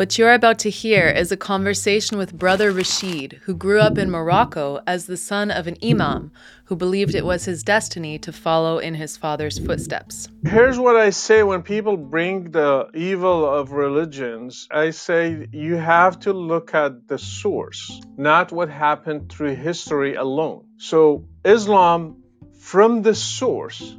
What you're about to hear is a conversation with brother Rashid, who grew up in Morocco as the son of an imam who believed it was his destiny to follow in his father's footsteps. Here's what I say when people bring the evil of religions I say you have to look at the source, not what happened through history alone. So, Islam, from the source,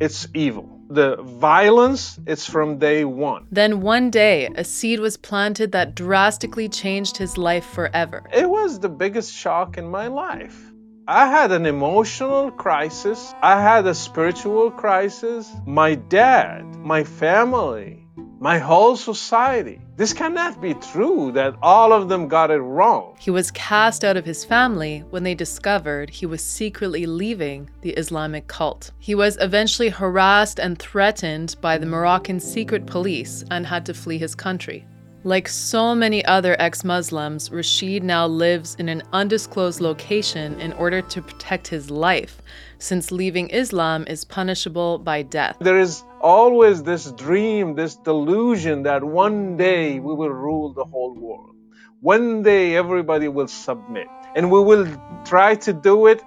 it's evil the violence it's from day one then one day a seed was planted that drastically changed his life forever it was the biggest shock in my life I had an emotional crisis. I had a spiritual crisis. My dad, my family, my whole society. This cannot be true that all of them got it wrong. He was cast out of his family when they discovered he was secretly leaving the Islamic cult. He was eventually harassed and threatened by the Moroccan secret police and had to flee his country. Like so many other ex Muslims, Rashid now lives in an undisclosed location in order to protect his life, since leaving Islam is punishable by death. There is always this dream, this delusion that one day we will rule the whole world. One day everybody will submit. And we will try to do it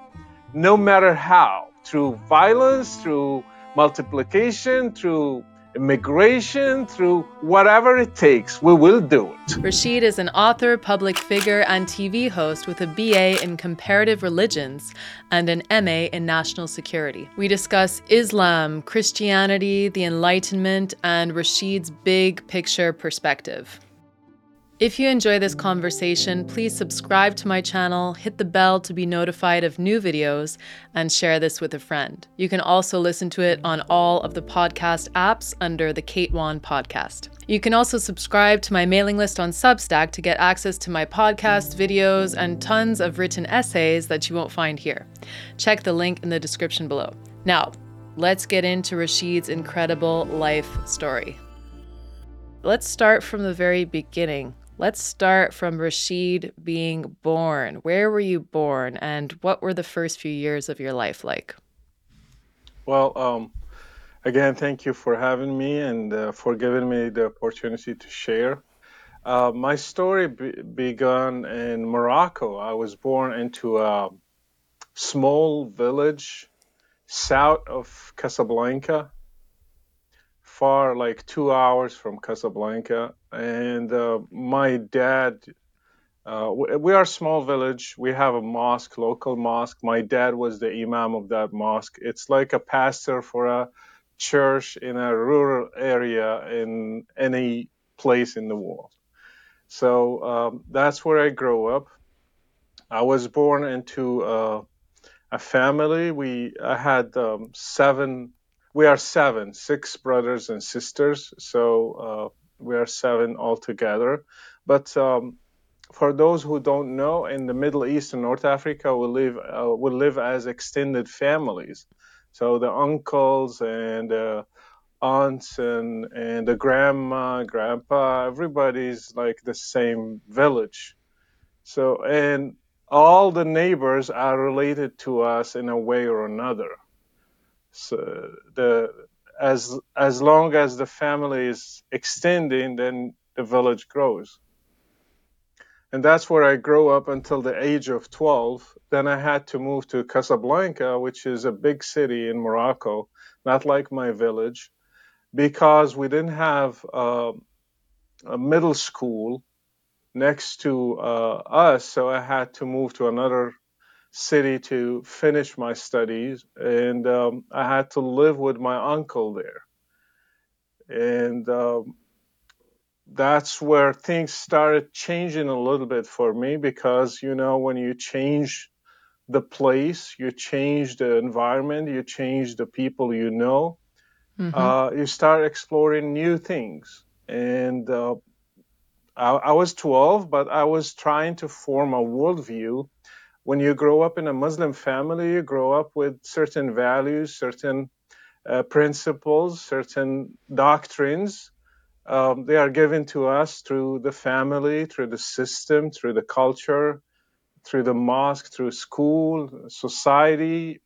no matter how through violence, through multiplication, through immigration, through whatever it takes, we will do it. Rashid is an author, public figure, and TV host with a BA in comparative religions and an MA in national security. We discuss Islam, Christianity, the Enlightenment, and Rashid's big picture perspective. If you enjoy this conversation, please subscribe to my channel, hit the bell to be notified of new videos, and share this with a friend. You can also listen to it on all of the podcast apps under the Kate Wand Podcast. You can also subscribe to my mailing list on Substack to get access to my podcasts, videos, and tons of written essays that you won't find here. Check the link in the description below. Now, let's get into Rashid's incredible life story. Let's start from the very beginning. Let's start from Rashid being born. Where were you born, and what were the first few years of your life like? Well, um, again, thank you for having me and uh, for giving me the opportunity to share. Uh, my story be- began in Morocco. I was born into a small village south of Casablanca far, like two hours from Casablanca. And uh, my dad, uh, we are a small village. We have a mosque, local mosque. My dad was the imam of that mosque. It's like a pastor for a church in a rural area in any place in the world. So um, that's where I grew up. I was born into uh, a family. We I had um, seven we are seven, six brothers and sisters. So uh, we are seven altogether. But um, for those who don't know, in the Middle East and North Africa, we live uh, we live as extended families. So the uncles and uh, aunts and and the grandma, grandpa, everybody's like the same village. So and all the neighbors are related to us in a way or another. So the as as long as the family is extending, then the village grows. And that's where I grew up until the age of 12. Then I had to move to Casablanca, which is a big city in Morocco, not like my village, because we didn't have uh, a middle school next to uh, us. So I had to move to another city to finish my studies, and um, I had to live with my uncle there. And um, that's where things started changing a little bit for me because, you know, when you change the place, you change the environment, you change the people you know, mm-hmm. uh, you start exploring new things. And uh, I, I was 12, but I was trying to form a worldview when you grow up in a Muslim family, you grow up with certain values, certain uh, principles, certain doctrines. Um, they are given to us through the family, through the system, through the culture, through the mosque, through school, society,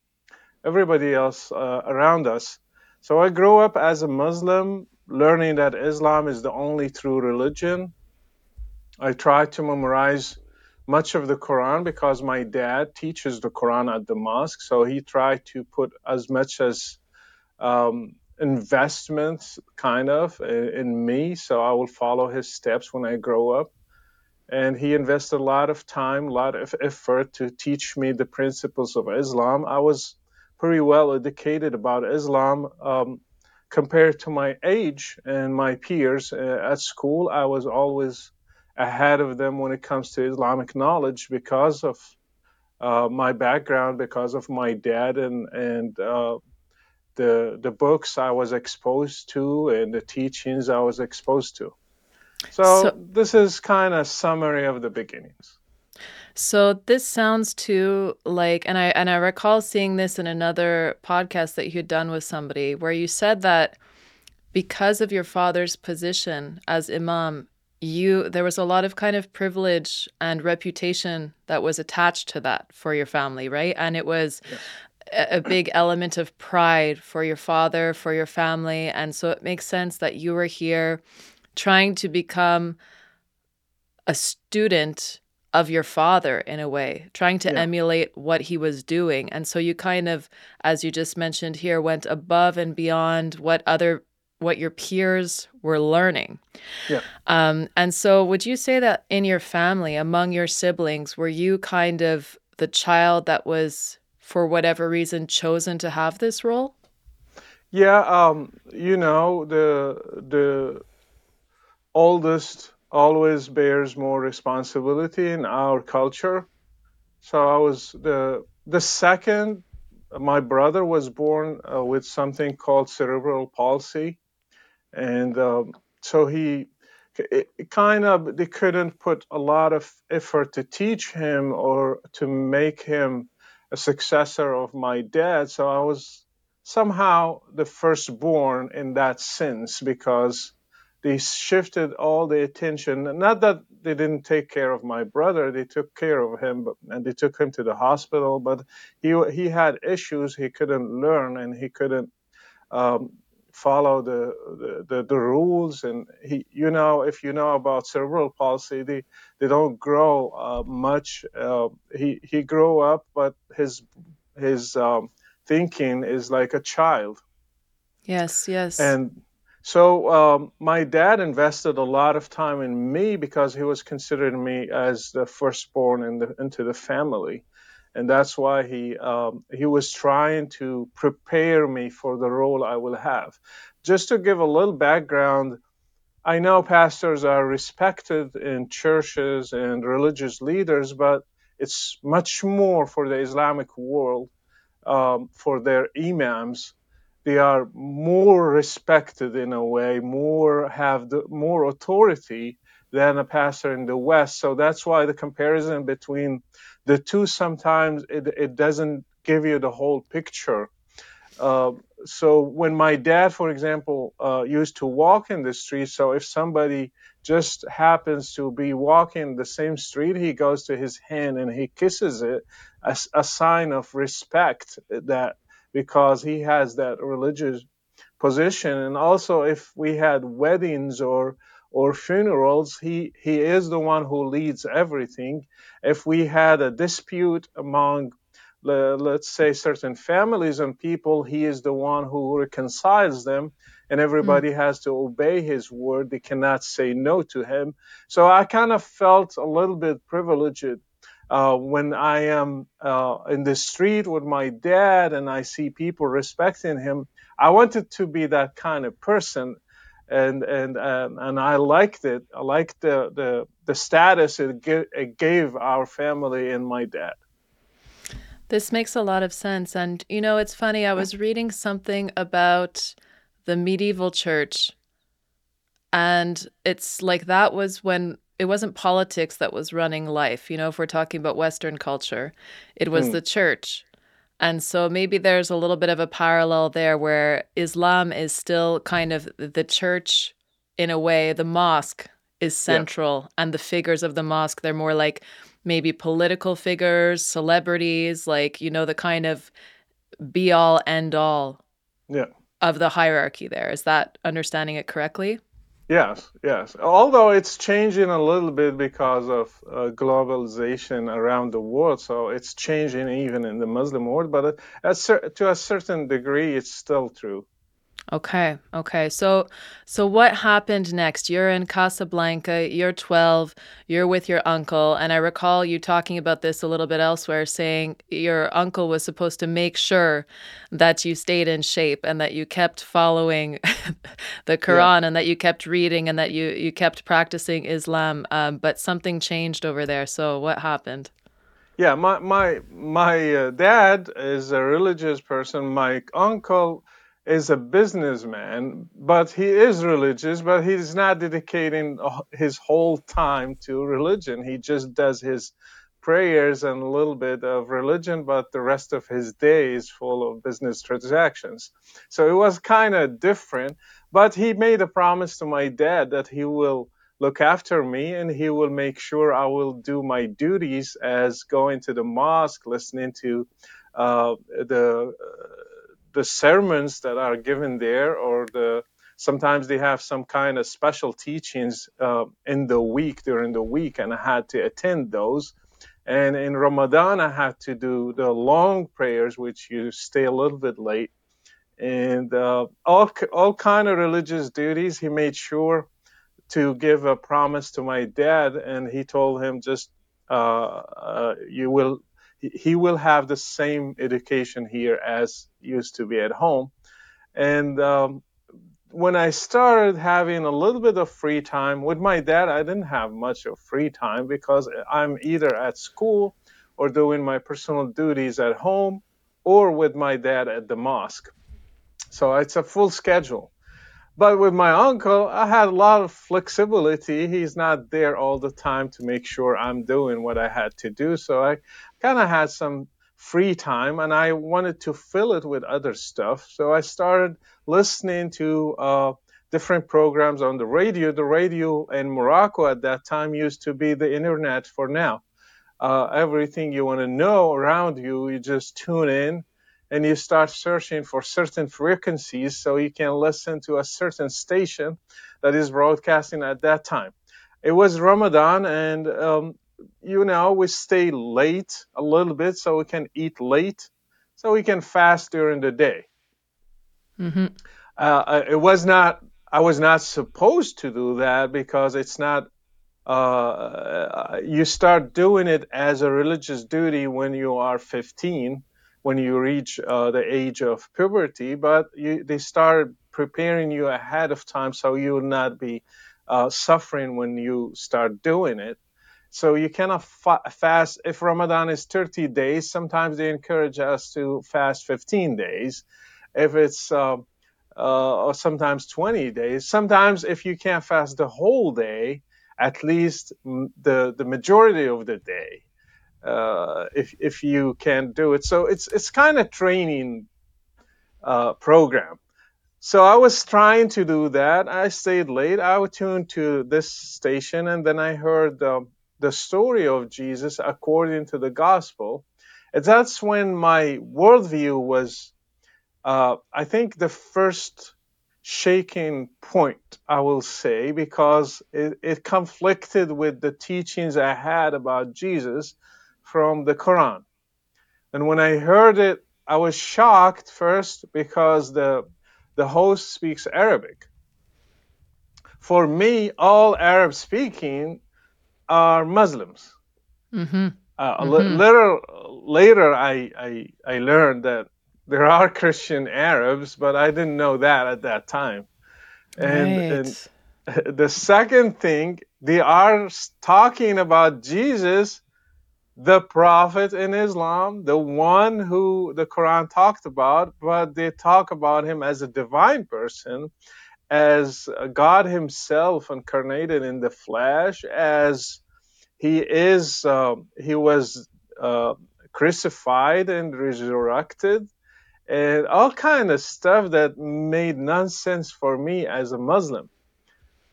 everybody else uh, around us. So I grew up as a Muslim, learning that Islam is the only true religion. I tried to memorize much of the Quran because my dad teaches the Quran at the mosque. So he tried to put as much as um, investments kind of in me. So I will follow his steps when I grow up. And he invested a lot of time, a lot of effort to teach me the principles of Islam. I was pretty well educated about Islam. Um, compared to my age and my peers uh, at school, I was always ahead of them when it comes to Islamic knowledge because of uh, my background, because of my dad and and uh, the the books I was exposed to and the teachings I was exposed to. So, so this is kind of summary of the beginnings. So this sounds too like and I and I recall seeing this in another podcast that you had done with somebody where you said that because of your father's position as imam you there was a lot of kind of privilege and reputation that was attached to that for your family right and it was yes. a, a big element of pride for your father for your family and so it makes sense that you were here trying to become a student of your father in a way, trying to yeah. emulate what he was doing. And so you kind of, as you just mentioned here, went above and beyond what other what your peers were learning. Yeah. Um, and so, would you say that in your family, among your siblings, were you kind of the child that was, for whatever reason, chosen to have this role? Yeah. Um, you know, the the oldest always bears more responsibility in our culture. So I was the the second. My brother was born uh, with something called cerebral palsy, and um, so he kind of they couldn't put a lot of effort to teach him or to make him a successor of my dad. So i was somehow the firstborn in that sense because they shifted all the attention. Not that they didn't take care of my brother they took care of him and they took him to the hospital but he he had issues he couldn't learn and he couldn't um, follow the, the, the, rules. And he, you know, if you know about cerebral palsy, they, they don't grow uh, much. Uh, he, he grew up, but his, his um, thinking is like a child. Yes, yes. And so um, my dad invested a lot of time in me because he was considering me as the firstborn in the, into the family and that's why he um, he was trying to prepare me for the role I will have. Just to give a little background, I know pastors are respected in churches and religious leaders, but it's much more for the Islamic world um, for their imams. They are more respected in a way, more have the, more authority than a pastor in the West. So that's why the comparison between the two sometimes it, it doesn't give you the whole picture. Uh, so when my dad, for example, uh, used to walk in the street, so if somebody just happens to be walking the same street, he goes to his hand and he kisses it as a sign of respect that because he has that religious position. And also if we had weddings or or funerals, he, he is the one who leads everything. If we had a dispute among, let's say, certain families and people, he is the one who reconciles them, and everybody mm. has to obey his word. They cannot say no to him. So I kind of felt a little bit privileged uh, when I am uh, in the street with my dad and I see people respecting him. I wanted to be that kind of person and and um, and I liked it. I liked the the, the status it, it gave our family and my dad. This makes a lot of sense, and you know, it's funny. I was reading something about the medieval church, and it's like that was when it wasn't politics that was running life. You know, if we're talking about Western culture, it was mm. the church and so maybe there's a little bit of a parallel there where Islam is still kind of the church in a way, the mosque is central, yeah. and the figures of the mosque, they're more like maybe political figures, celebrities, like, you know, the kind of be all end all. Yeah. of the hierarchy there. Is that understanding it correctly? Yes, yes. Although it's changing a little bit because of uh, globalization around the world, so it's changing even in the Muslim world, but to a certain degree, it's still true. Okay. Okay. So so what happened next? You're in Casablanca, you're 12, you're with your uncle, and I recall you talking about this a little bit elsewhere saying your uncle was supposed to make sure that you stayed in shape and that you kept following the Quran yeah. and that you kept reading and that you you kept practicing Islam, um, but something changed over there. So what happened? Yeah, my my my uh, dad is a religious person. My uncle is a businessman, but he is religious, but he's not dedicating his whole time to religion. He just does his prayers and a little bit of religion, but the rest of his day is full of business transactions. So it was kind of different, but he made a promise to my dad that he will look after me and he will make sure I will do my duties as going to the mosque, listening to uh, the uh, the sermons that are given there or the sometimes they have some kind of special teachings uh, in the week during the week and i had to attend those. And in ramadan i had to do the long prayers which you stay a little bit late. And uh, all, all kind of religious duties he made sure to give a promise to my dad and he told him just uh, uh you will he will have the same education here as used to be at home. And um, when I started having a little bit of free time with my dad, I didn't have much of free time because I'm either at school or doing my personal duties at home or with my dad at the mosque. So it's a full schedule. But with my uncle, I had a lot of flexibility. He's not there all the time to make sure I'm doing what I had to do. So I kind of had some free time and I wanted to fill it with other stuff. So I started listening to uh, different programs on the radio. The radio in Morocco at that time used to be the internet for now. Uh, everything you want to know around you, you just tune in and you start searching for certain frequencies so you can listen to a certain station that is broadcasting at that time. It was Ramadan, and um, you know, we stay late a little bit so we can eat late, so we can fast during the day. Mm-hmm. Uh, it was not, I was not supposed to do that because it's not uh, you start doing it as a religious duty when you are 15 when you reach uh, the age of puberty, but you, they start preparing you ahead of time so you will not be uh, suffering when you start doing it. So you cannot fa- fast. If Ramadan is 30 days, sometimes they encourage us to fast 15 days. If it's uh, uh, or sometimes 20 days. Sometimes if you can't fast the whole day, at least the the majority of the day uh, if if you can do it. So it's it's kind of training uh, program. So I was trying to do that. I stayed late. I tuned to this station, and then I heard the the story of Jesus according to the gospel. And that's when my worldview was, uh, I think, the first shaking point, I will say, because it, it conflicted with the teachings I had about Jesus from the Quran. And when I heard it, I was shocked first because the the host speaks Arabic. For me, all Arab speaking are Muslims. Mm-hmm. Uh, mm-hmm. Later, later I, I, I learned that there are Christian Arabs, but I didn't know that at that time. And, right. and the second thing, they are talking about Jesus the prophet in Islam, the one who the Quran talked about, but they talk about him as a divine person, as God Himself incarnated in the flesh, as He is, uh, He was uh, crucified and resurrected, and all kind of stuff that made nonsense for me as a Muslim.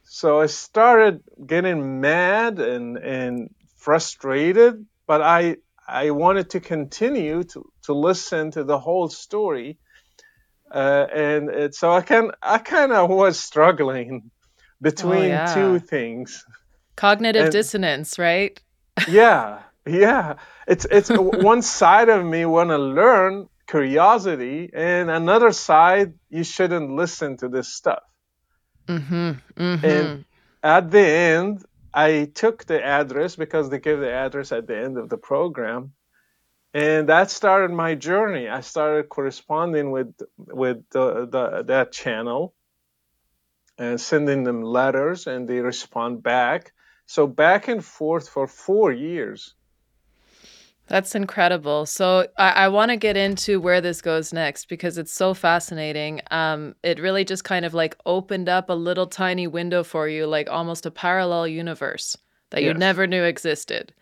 So I started getting mad and and frustrated but I I wanted to continue to, to listen to the whole story. Uh, and it, so I can I kind of was struggling between oh, yeah. two things. Cognitive and, dissonance, right? yeah, yeah. It's it's one side of me want to learn curiosity, and another side you shouldn't listen to this stuff. Mm-hmm, mm-hmm. And at the end, I took the address because they give the address at the end of the program, and that started my journey. I started corresponding with with the, the, that channel and sending them letters, and they respond back. So back and forth for four years. That's incredible. So I, I want to get into where this goes next because it's so fascinating. Um, it really just kind of like opened up a little tiny window for you, like almost a parallel universe that yes. you never knew existed.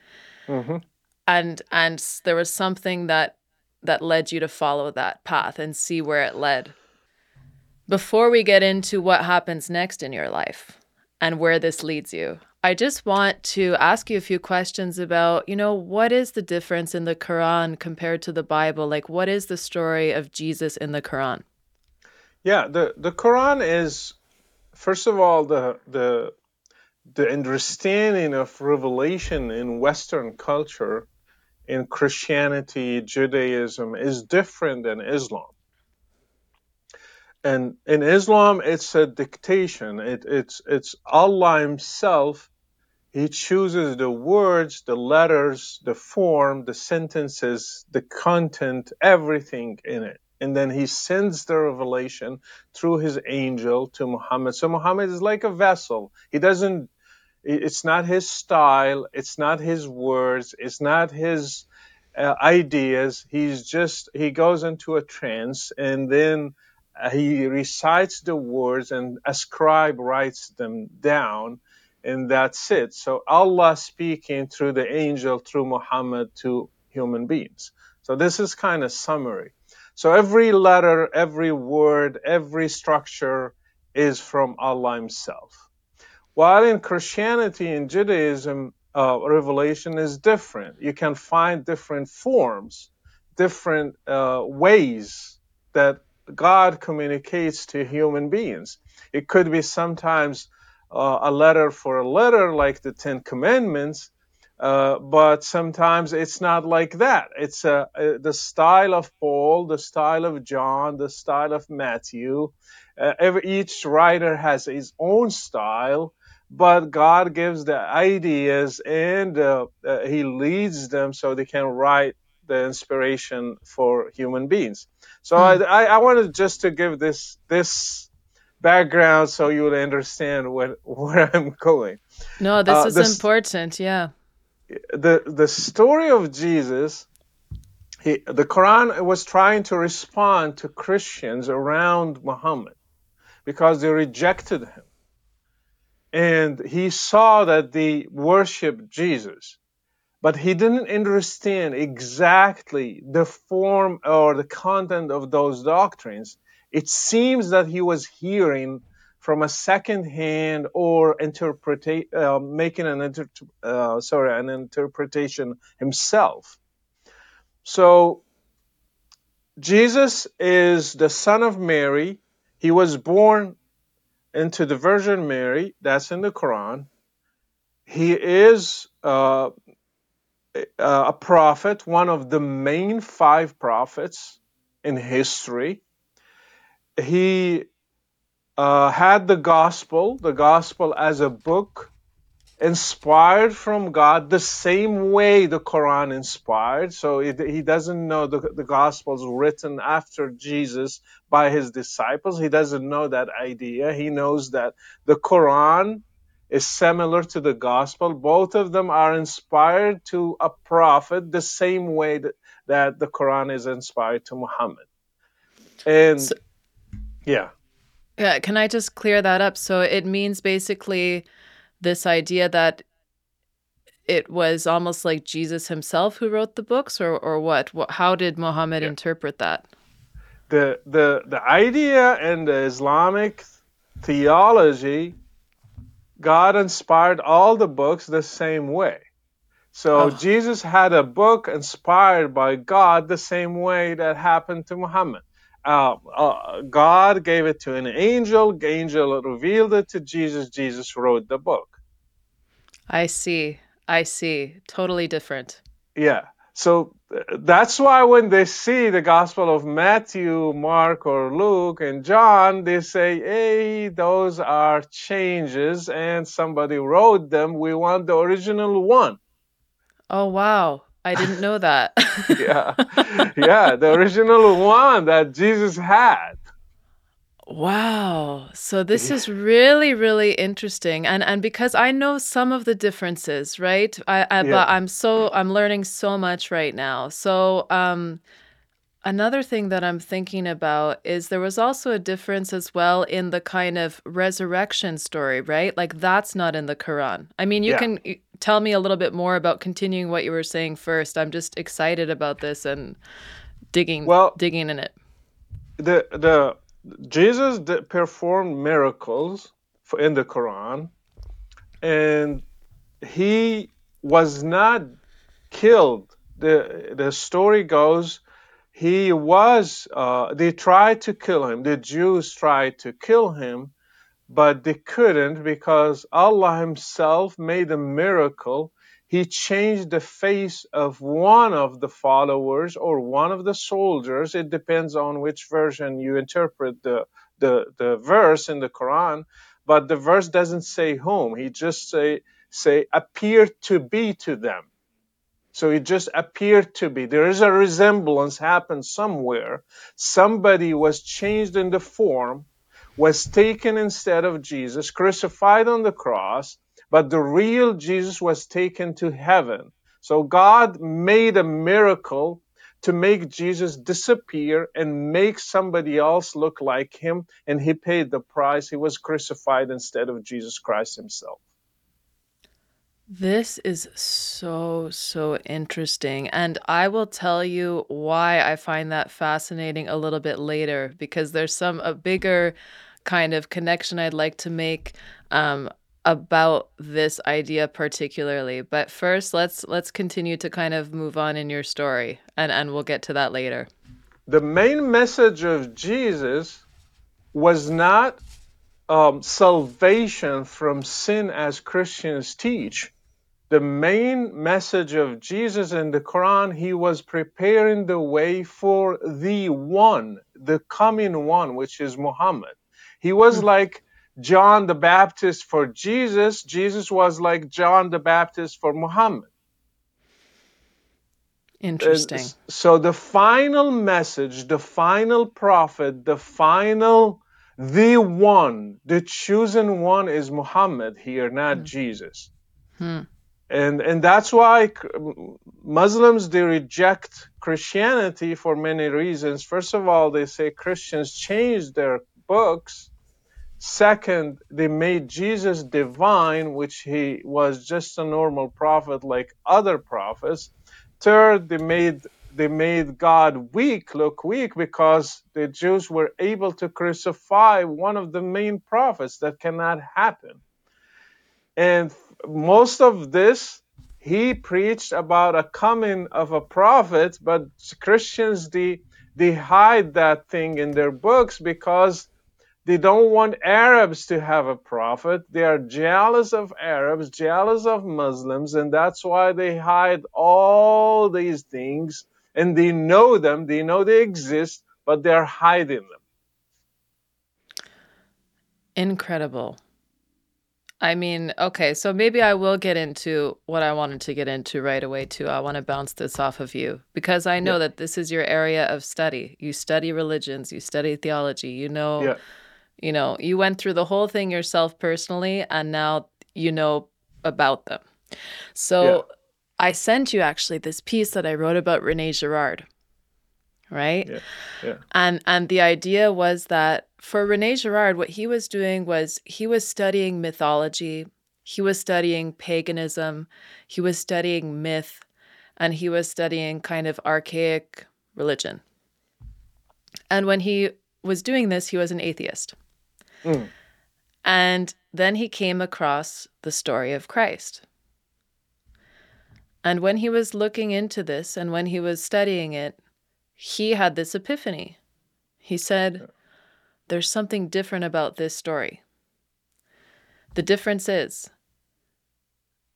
Mm-hmm. And and there was something that that led you to follow that path and see where it led. Before we get into what happens next in your life and where this leads you, I just want to ask you a few questions about, you know, what is the difference in the Quran compared to the Bible? Like, what is the story of Jesus in the Quran? Yeah, the, the Quran is, first of all, the, the, the understanding of revelation in Western culture, in Christianity, Judaism, is different than Islam. And in Islam, it's a dictation. It, it's, it's Allah Himself he chooses the words, the letters, the form, the sentences, the content, everything in it. And then he sends the revelation through his angel to Muhammad. So Muhammad is like a vessel. He doesn't, it's not his style. It's not his words. It's not his uh, ideas. He's just, he goes into a trance and then uh, he recites the words and a scribe writes them down and that's it. So Allah speaking through the angel, through Muhammad to human beings. So this is kind of summary. So every letter, every word, every structure is from Allah Himself. While in Christianity and Judaism, uh, revelation is different. You can find different forms, different uh, ways that God communicates to human beings. It could be sometimes uh, a letter for a letter like the Ten Commandments, uh, but sometimes it's not like that. It's uh, uh the style of Paul, the style of John, the style of Matthew. Uh, every, each writer has his own style, but God gives the ideas and uh, He leads them so they can write the inspiration for human beings. So mm. I, I wanted just to give this this background so you would understand what where I'm going. No, this uh, is the, important. Yeah. The the story of Jesus, he, the Quran was trying to respond to Christians around Muhammad because they rejected him, and he saw that they worshiped Jesus but he didn't understand exactly the form or the content of those doctrines it seems that he was hearing from a second hand or interpreta- uh, making an inter- uh, sorry an interpretation himself. So Jesus is the son of Mary. He was born into the Virgin Mary. That's in the Quran. He is uh, a prophet, one of the main five prophets in history he uh, had the gospel, the gospel as a book inspired from God the same way the Quran inspired. So it, he doesn't know the, the gospels written after Jesus by his disciples. He doesn't know that idea. He knows that the Quran is similar to the gospel. Both of them are inspired to a prophet the same way that, that the Quran is inspired to Muhammad. And so- yeah. Yeah. Can I just clear that up? So it means basically this idea that it was almost like Jesus himself who wrote the books, or or what? what how did Muhammad yeah. interpret that? The the the idea in the Islamic theology, God inspired all the books the same way. So oh. Jesus had a book inspired by God the same way that happened to Muhammad uh, uh, God gave it to an angel. Angel revealed it to Jesus. Jesus wrote the book. I see. I see. Totally different. Yeah. So uh, that's why when they see the Gospel of Matthew, Mark, or Luke, and John, they say, hey, those are changes and somebody wrote them. We want the original one. Oh, wow. I didn't know that. yeah. Yeah. The original one that Jesus had. Wow. So this is really, really interesting. And and because I know some of the differences, right? I, I Yeah. but I'm so I'm learning so much right now. So um another thing that I'm thinking about is there was also a difference as well in the kind of resurrection story, right? Like that's not in the Quran. I mean, you Yeah. can tell me a little bit more about continuing what you were saying first. I'm just excited about this and digging Well, digging in it. the the Jesus did performed miracles in the Quran, and he was not killed. the The story goes he was. Uh, they tried to kill him. The Jews tried to kill him, but they couldn't because Allah Himself made a miracle. He changed the face of one of the followers or one of the soldiers. It depends on which version you interpret the, the, the verse in the Quran. But the verse doesn't say whom. He just say say appeared to be to them. So it just appeared to be. There is a resemblance happened somewhere. Somebody was changed in the form, was taken instead of Jesus, crucified on the cross, but the real Jesus was taken to heaven. So God made a miracle to make Jesus disappear and make somebody else look like him, and he paid the price. He was crucified instead of Jesus Christ himself. This is so, so interesting. And I will tell you why I find that fascinating a little bit later, because there's some a bigger kind of connection I'd like to make um, about this idea particularly. But first, let's let's continue to kind of move on in your story, and and we'll get to that later. The main message of Jesus was not um, salvation from sin as Christians teach. The main message of Jesus in the Quran, he was preparing the way for the one, the coming one, which is Muhammad. He was Hmm. like John the Baptist for Jesus. Jesus was like John the Baptist for Muhammad. Interesting. so the final message, the final prophet, the final, the one, the chosen one is Muhammad here, not Hmm. Jesus. Hmm. And and that's why Muslims they reject Christianity for many reasons. First of all, they say Christians changed their books. Second, they made Jesus divine, which he was just a normal prophet like other prophets. Third, they made they made God weak, look weak, because the Jews were able to crucify one of the main prophets. That cannot happen. And most of this, he preached about a coming of a prophet, but Christians they they hide that thing in their books because they don't want Arabs to have a prophet. They are jealous of Arabs, jealous of Muslims, and that's why they hide all these things. And they know them, they know they exist, but they're hiding them. Incredible. I mean, okay, so maybe I will get into what I wanted to get into right away too. I want to bounce this off of you because I know Yeah, that this is your area of study. You study religions, you study theology. You know, yeah, you know, you went through the whole thing yourself personally and now you know about them. yeah, So I sent you actually this piece that I wrote about Rene Girard, right? yeah, yeah, And and the idea was that for Rene Girard, what he was doing was he was studying mythology, he was studying paganism, he was studying myth, and he was studying kind of archaic religion. And when he was doing this, he was an atheist. Mm, And then he came across the story of Christ. And when he was looking into this and when he was studying it, he had this epiphany. He said, There's something different about this story. The difference is,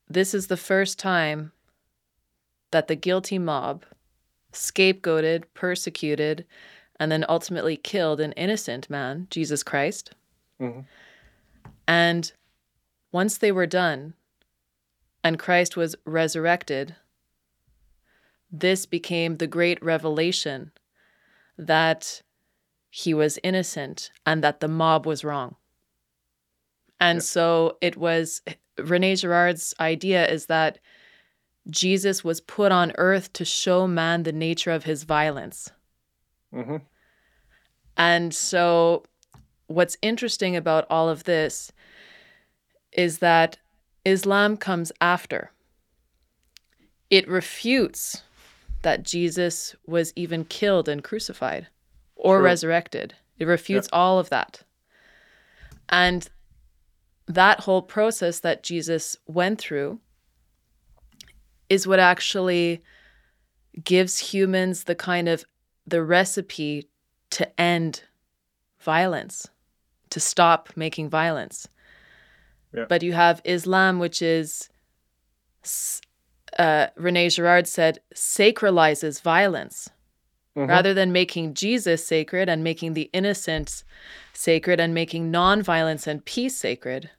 this is the first time that the guilty mob scapegoated, persecuted, and then ultimately killed an innocent man, Jesus Christ. Mm-hmm. And once they were done and Christ was resurrected, this became the great revelation that he was innocent and that the mob was wrong. And yeah. so it was Rene Girard's idea is that Jesus was put on earth to show man the nature of his violence. Mm-hmm. And so, what's interesting about all of this is that Islam comes after. It refutes that Jesus was even killed and crucified or True. resurrected. It refutes yeah. all of that. And that whole process that Jesus went through is what actually gives humans the kind of the recipe to end violence, to stop making violence. Yeah. But you have Islam, which is, uh, Rene Girard said, sacralizes violence. Mm-hmm. Rather than making Jesus sacred and making the innocent sacred and making nonviolence and peace sacred,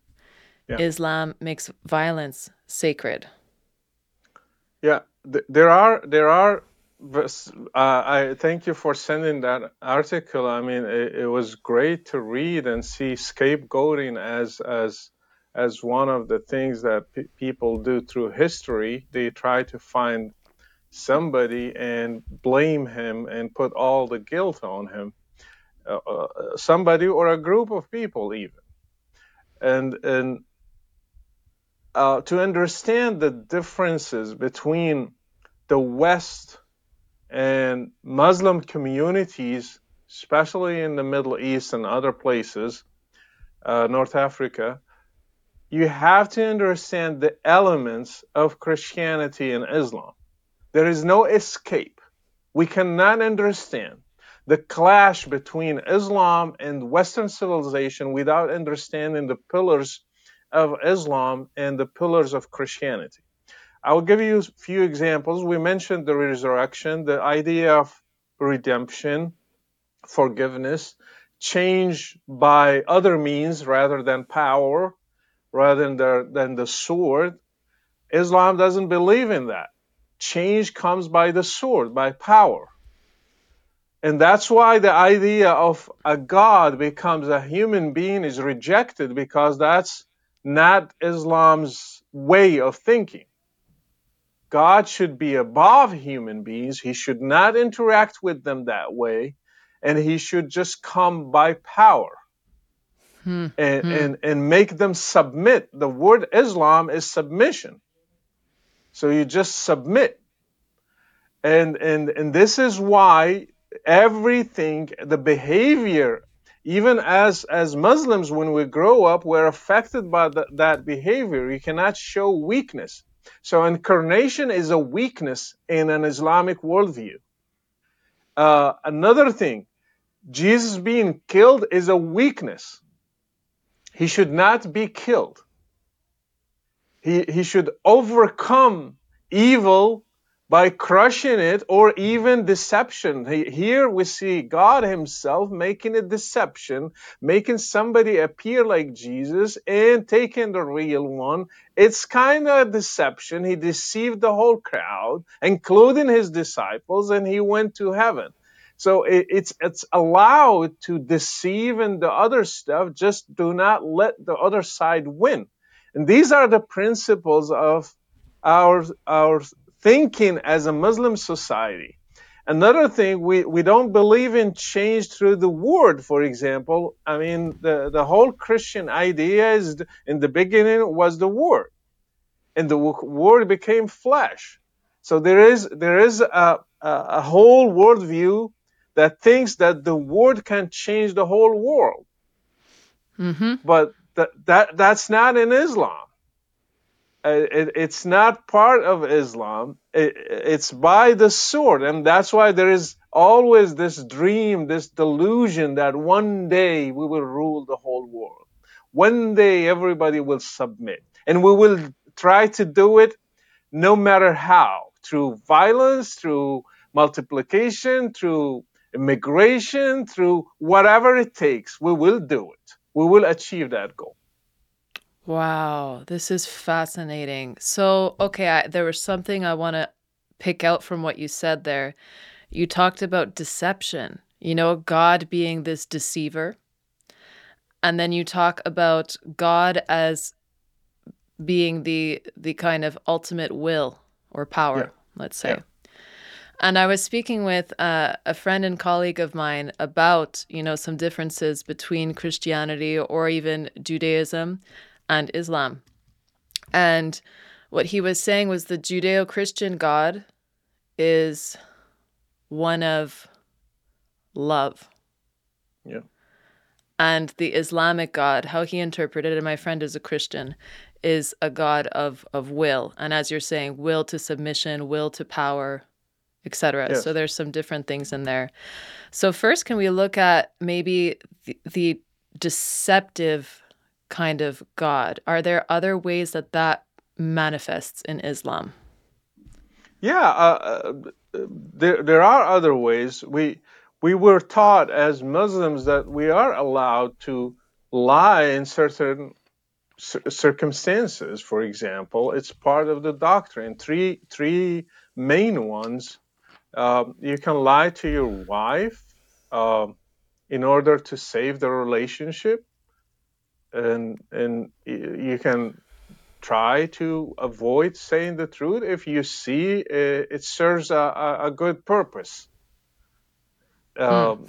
yeah. Islam makes violence sacred. Yeah, th- there are there are. Uh, I thank you for sending that article. I mean, it, it was great to read and see scapegoating as as as one of the things that people do through history. They try to find somebody and blame him and put all the guilt on him, uh, uh, somebody or a group of people even. And and uh, to understand the differences between the West and Muslim communities, especially in the Middle East and other places, uh, North Africa, you have to understand the elements of Christianity and Islam. There is no escape. We cannot understand the clash between Islam and Western civilization without understanding the pillars of Islam and the pillars of Christianity. I will give you a few examples. We mentioned the resurrection, the idea of redemption, forgiveness, change by other means rather than power, rather than the, than the sword. Islam doesn't believe in that. Change comes by the sword, by power. And that's why the idea of a God becomes a human being is rejected because that's not Islam's way of thinking. God should be above human beings. He should not interact with them that way. And he should just come by power hmm. And, hmm. and, and make them submit. The word Islam is submission. So you just submit. And, and, and this is why everything, the behavior even as as Muslims, when we grow up, we're affected by the, that behavior. You cannot show weakness. So incarnation is a weakness in an Islamic worldview. Uh, another thing, Jesus being killed is a weakness. He should not be killed. He, he should overcome evil by crushing it or even deception. Here we see God Himself making a deception, making somebody appear like Jesus and taking the real one. It's kind of a deception. He deceived the whole crowd, including His disciples, and He went to heaven. So it's it's allowed to deceive and the other stuff. Just do not let the other side win. And these are the principles of our our thinking as a Muslim society. Another thing, we, we don't believe in change through the word, for example. I mean, the, the whole Christian idea is in the beginning was the word, and the word became flesh. So there is, there is a, a whole worldview that thinks that the word can change the whole world. Mm-hmm. But that, that, that's not in Islam. Uh, it, it's not part of Islam. It, it's by the sword, and that's why there is always this dream, this delusion that one day we will rule the whole world. One day everybody will submit. And we will try to do it no matter how through violence, through multiplication, through immigration, through whatever it takes. We will do it. We will achieve that goal. Wow, this is fascinating. So, okay, I, there was something I want to pick out from what you said there. You talked about deception, you know, God being this deceiver. And then you talk about God as being the the kind of ultimate will or power, yeah. let's say. Yeah. And I was speaking with uh, a friend and colleague of mine about, you know, some differences between Christianity or even Judaism and Islam. And what he was saying was the Judeo Christian God is one of love. Yeah. And the Islamic God, how he interpreted it, and my friend is a Christian, is a God of, of will. And as you're saying, will to submission, will to power, etc. Yes. So there's some different things in there. So first, can we look at maybe the, the deceptive kind of God? Are there other ways that that manifests in Islam? Yeah, uh, uh, there there are other ways. We we were taught as Muslims that we are allowed to lie in certain circumstances. For example, it's part of the doctrine. Three three main ones. Um, you can lie to your wife uh, in order to save the relationship, and and you can try to avoid saying the truth if you see it serves a, a good purpose. Um,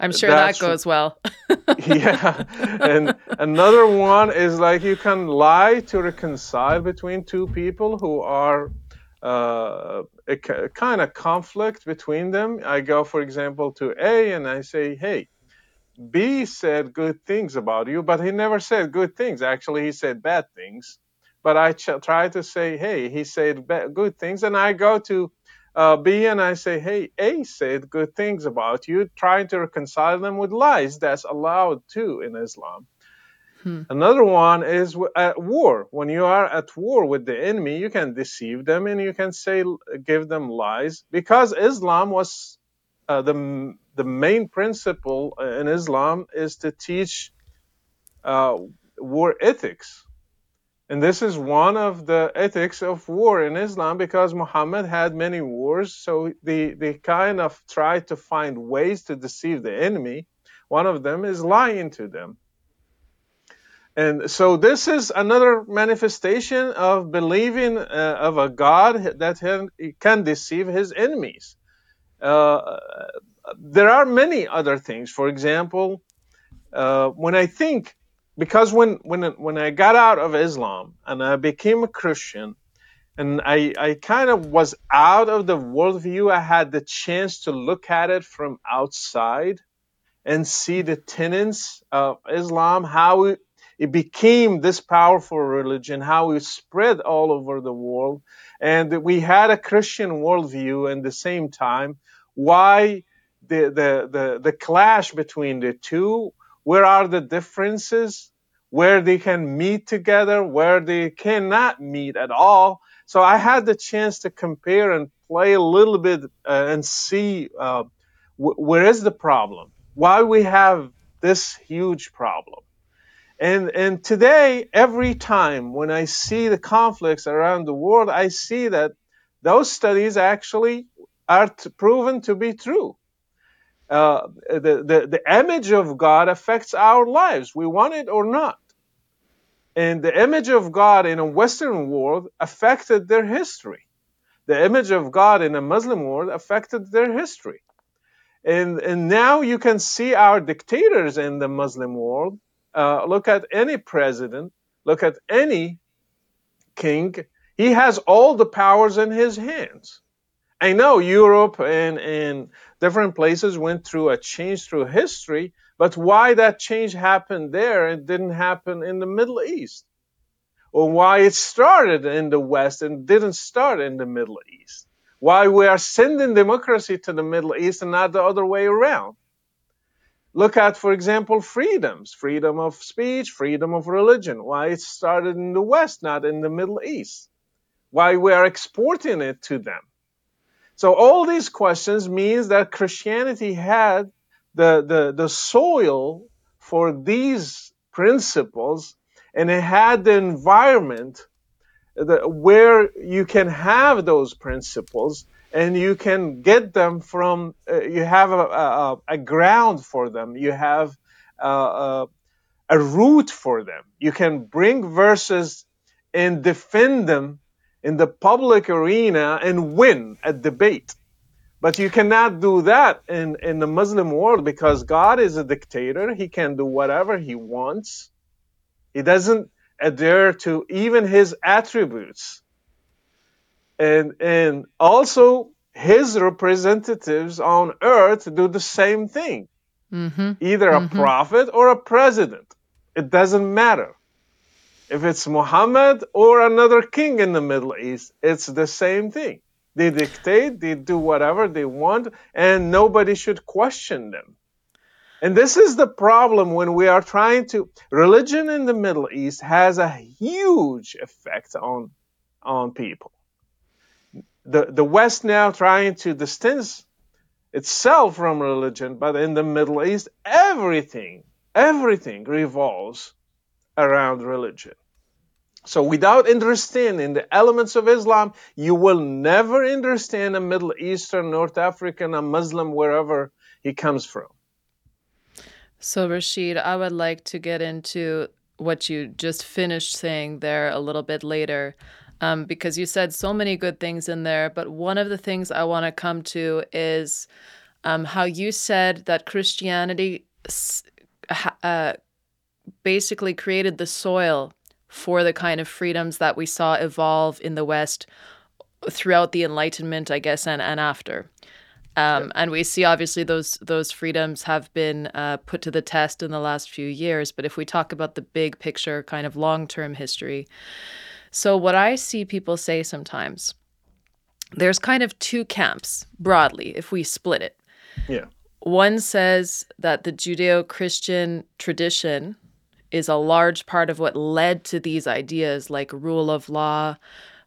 I'm sure that goes well. yeah. And another one is like you can lie to reconcile between two people who are uh, a, a kind of conflict between them. I go, for example, to A and I say, hey, B said good things about you, but he never said good things. Actually, he said bad things but I ch- try to say, hey, he said good things, and I go to uh, B and I say, hey, A said good things about you, trying to reconcile them with lies. That's allowed too in Islam. Hmm. Another one is at war. When you are at war with the enemy, you can deceive them and you can say, give them lies because Islam was uh, the the main principle in Islam is to teach uh, war ethics and this is one of the ethics of war in Islam because Muhammad had many wars, so they, they kind of try to find ways to deceive the enemy. One of them is lying to them. And so this is another manifestation of believing uh, of a God that can deceive his enemies. Uh, there are many other things. For example, uh, when I think because when when when I got out of Islam and I became a Christian, and I I kind of was out of the worldview, I had the chance to look at it from outside and see the tenets of Islam, how it, it became this powerful religion, how it spread all over the world, and we had a Christian worldview at the same time. Why the the the, the clash between the two? Where are the differences? Where they can meet together, where they cannot meet at all. So I had the chance to compare and play a little bit uh, and see uh, where is the problem, why we have this huge problem. And, and today, every time when I see the conflicts around the world, I see that those studies actually are t- proven to be true. Uh, the, the, the image of God affects our lives. We want it or not. And the image of God in a Western world affected their history. The image of God in a Muslim world affected their history. And, and now you can see our dictators in the Muslim world. Uh, look at any president, look at any king. He has all the powers in his hands. I know Europe and, and different places went through a change through history, but why that change happened there and didn't happen in the Middle East? Or why it started in the West and didn't start in the Middle East? Why we are sending democracy to the Middle East and not the other way around. Look at, for example, freedoms, freedom of speech, freedom of religion. Why it started in the West, not in the Middle East. Why we are exporting it to them. So all these questions means that Christianity had the, the, the soil for these principles and it had the environment where you can have those principles and you can get them from uh, you have a, a, a, ground for them. You have uh, a root for them. You can bring verses and defend them in the public arena and win a debate. But you cannot do that in, in the muslim world because god is a dictator. He can do whatever he wants. He doesn't adhere to even his attributes. And, and also his representatives on earth do the same thing. Mm-hmm. Either mm-hmm. a prophet or a president. It doesn't matter. If it's Muhammad or another king in the Middle East, it's the same thing. They dictate, they do whatever they want, and nobody should question them. And this is the problem when we are trying to religion in the Middle East has a huge effect on on people. The the West now trying to distance itself from religion, but in the Middle East everything everything revolves around religion. So without understanding the elements of Islam, you will never understand a Middle Eastern, North African, a Muslim, wherever he comes from. So, Rashid, I would like to get into what you just finished saying there a little bit later, um, because you said so many good things in there. But one of the things I want to come to is um, how you said that Christianity uh, basically created the soil for the kind of freedoms that we saw evolve in the West throughout the Enlightenment, I guess, and, and after. Um, yep. And we see obviously those those freedoms have been uh, put to the test in the last few years. But if we talk about the big picture, kind of long term history, so what I see people say sometimes, there's kind of two camps broadly if we split it. Yeah. One says that the Judeo Christian tradition is a large part of what led to these ideas like rule of law,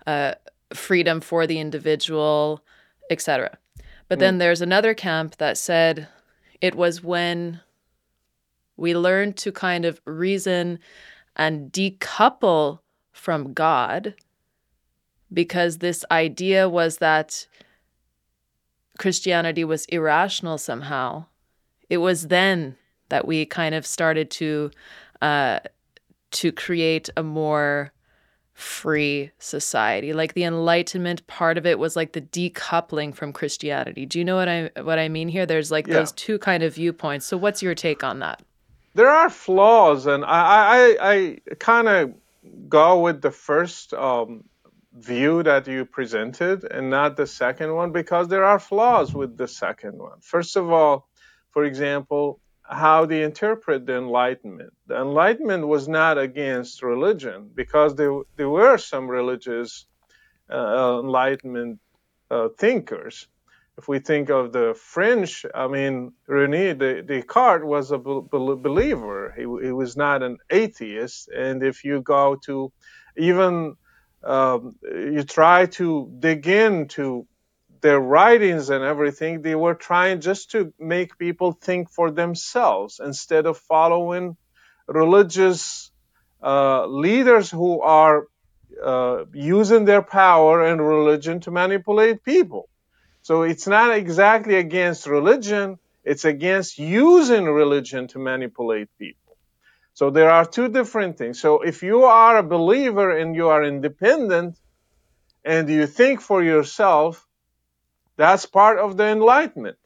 uh, freedom for the individual, etc. But then mm. there's another camp that said it was when we learned to kind of reason and decouple from God because this idea was that Christianity was irrational somehow. It was then that we kind of started to uh, to create a more free society. Like the enlightenment part of it was like the decoupling from Christianity. Do you know what I what I mean here? There's like yeah. those two kind of viewpoints. So what's your take on that? There are flaws, and I I, I kind of go with the first um, view that you presented, and not the second one, because there are flaws with the second one. First of all, for example, how they interpret the Enlightenment. The Enlightenment was not against religion because there, there were some religious uh, Enlightenment uh, thinkers. If we think of the French, I mean, Rene Descartes was a believer. He, he was not an atheist. And if you go to even um, you try to dig into their writings and everything, they were trying just to make people think for themselves instead of following religious uh, leaders who are uh, using their power and religion to manipulate people. So it's not exactly against religion, it's against using religion to manipulate people. So there are two different things. So if you are a believer and you are independent and you think for yourself, that's part of the Enlightenment.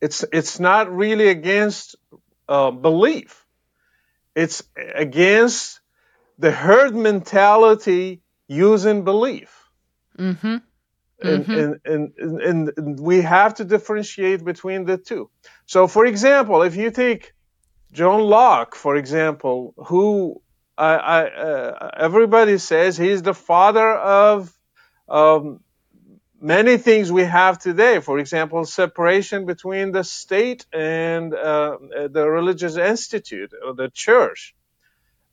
It's, it's not really against uh, belief. It's against the herd mentality using belief. Mm-hmm. Mm-hmm. And, and, and, and, we have to differentiate between the two. So, for example, if you take John Locke, for example, who I, I, uh, everybody says he's the father of um, many things we have today, for example, separation between the state and uh, the religious institute or the church,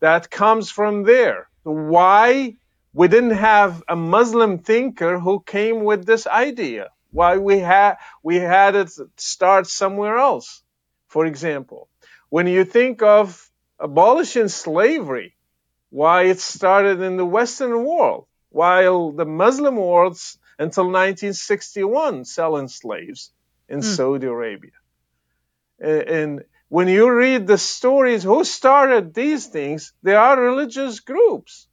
that comes from there. Why we didn't have a Muslim thinker who came with this idea? Why we had we had it start somewhere else? For example, when you think of abolishing slavery, why it started in the Western world, while the Muslim world until 1961 selling slaves in mm. Saudi Arabia. And when you read the stories, who started these things? They are religious groups.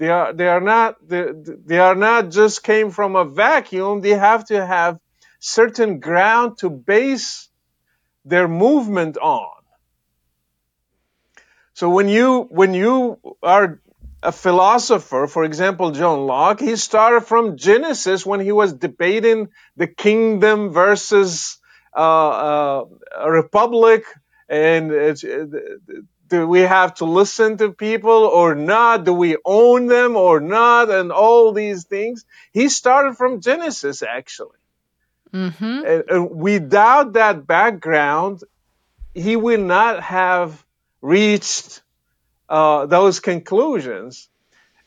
They are they are not they, they are not just came from a vacuum. They have to have certain ground to base their movement on. So when you when you are a philosopher, for example, John Locke, he started from Genesis when he was debating the kingdom versus uh, uh, a republic, and do we have to listen to people or not? Do we own them or not? And all these things. He started from Genesis, actually. Mm-hmm. And, and without that background, he will not have reached uh, those conclusions.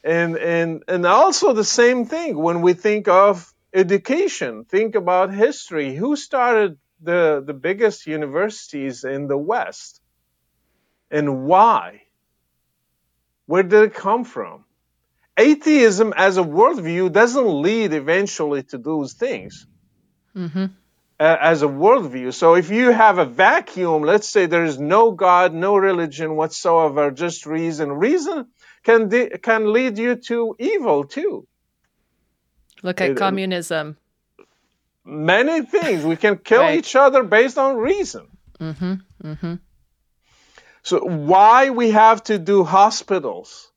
And, and, and also the same thing when we think of education, think about history. Who started the, the biggest universities in the West? And why? Where did it come from? Atheism as a worldview doesn't lead eventually to those things. Mm-hmm as a worldview. So if you have a vacuum, let's say there is no God, no religion whatsoever, just reason. Reason can de- can lead you to evil too. Look at it, communism. Many things we can kill right. each other based on reason. Mm-hmm. Mm-hmm. So why we have to do hospitals?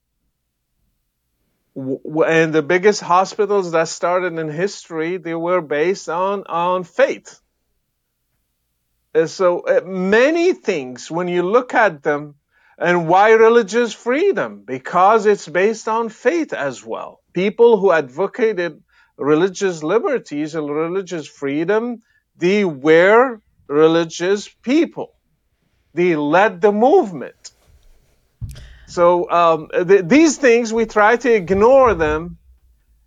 and the biggest hospitals that started in history they were based on on faith. And so uh, many things when you look at them and why religious freedom? Because it's based on faith as well. People who advocated religious liberties and religious freedom they were religious people they led the movement so um, th- these things we try to ignore them,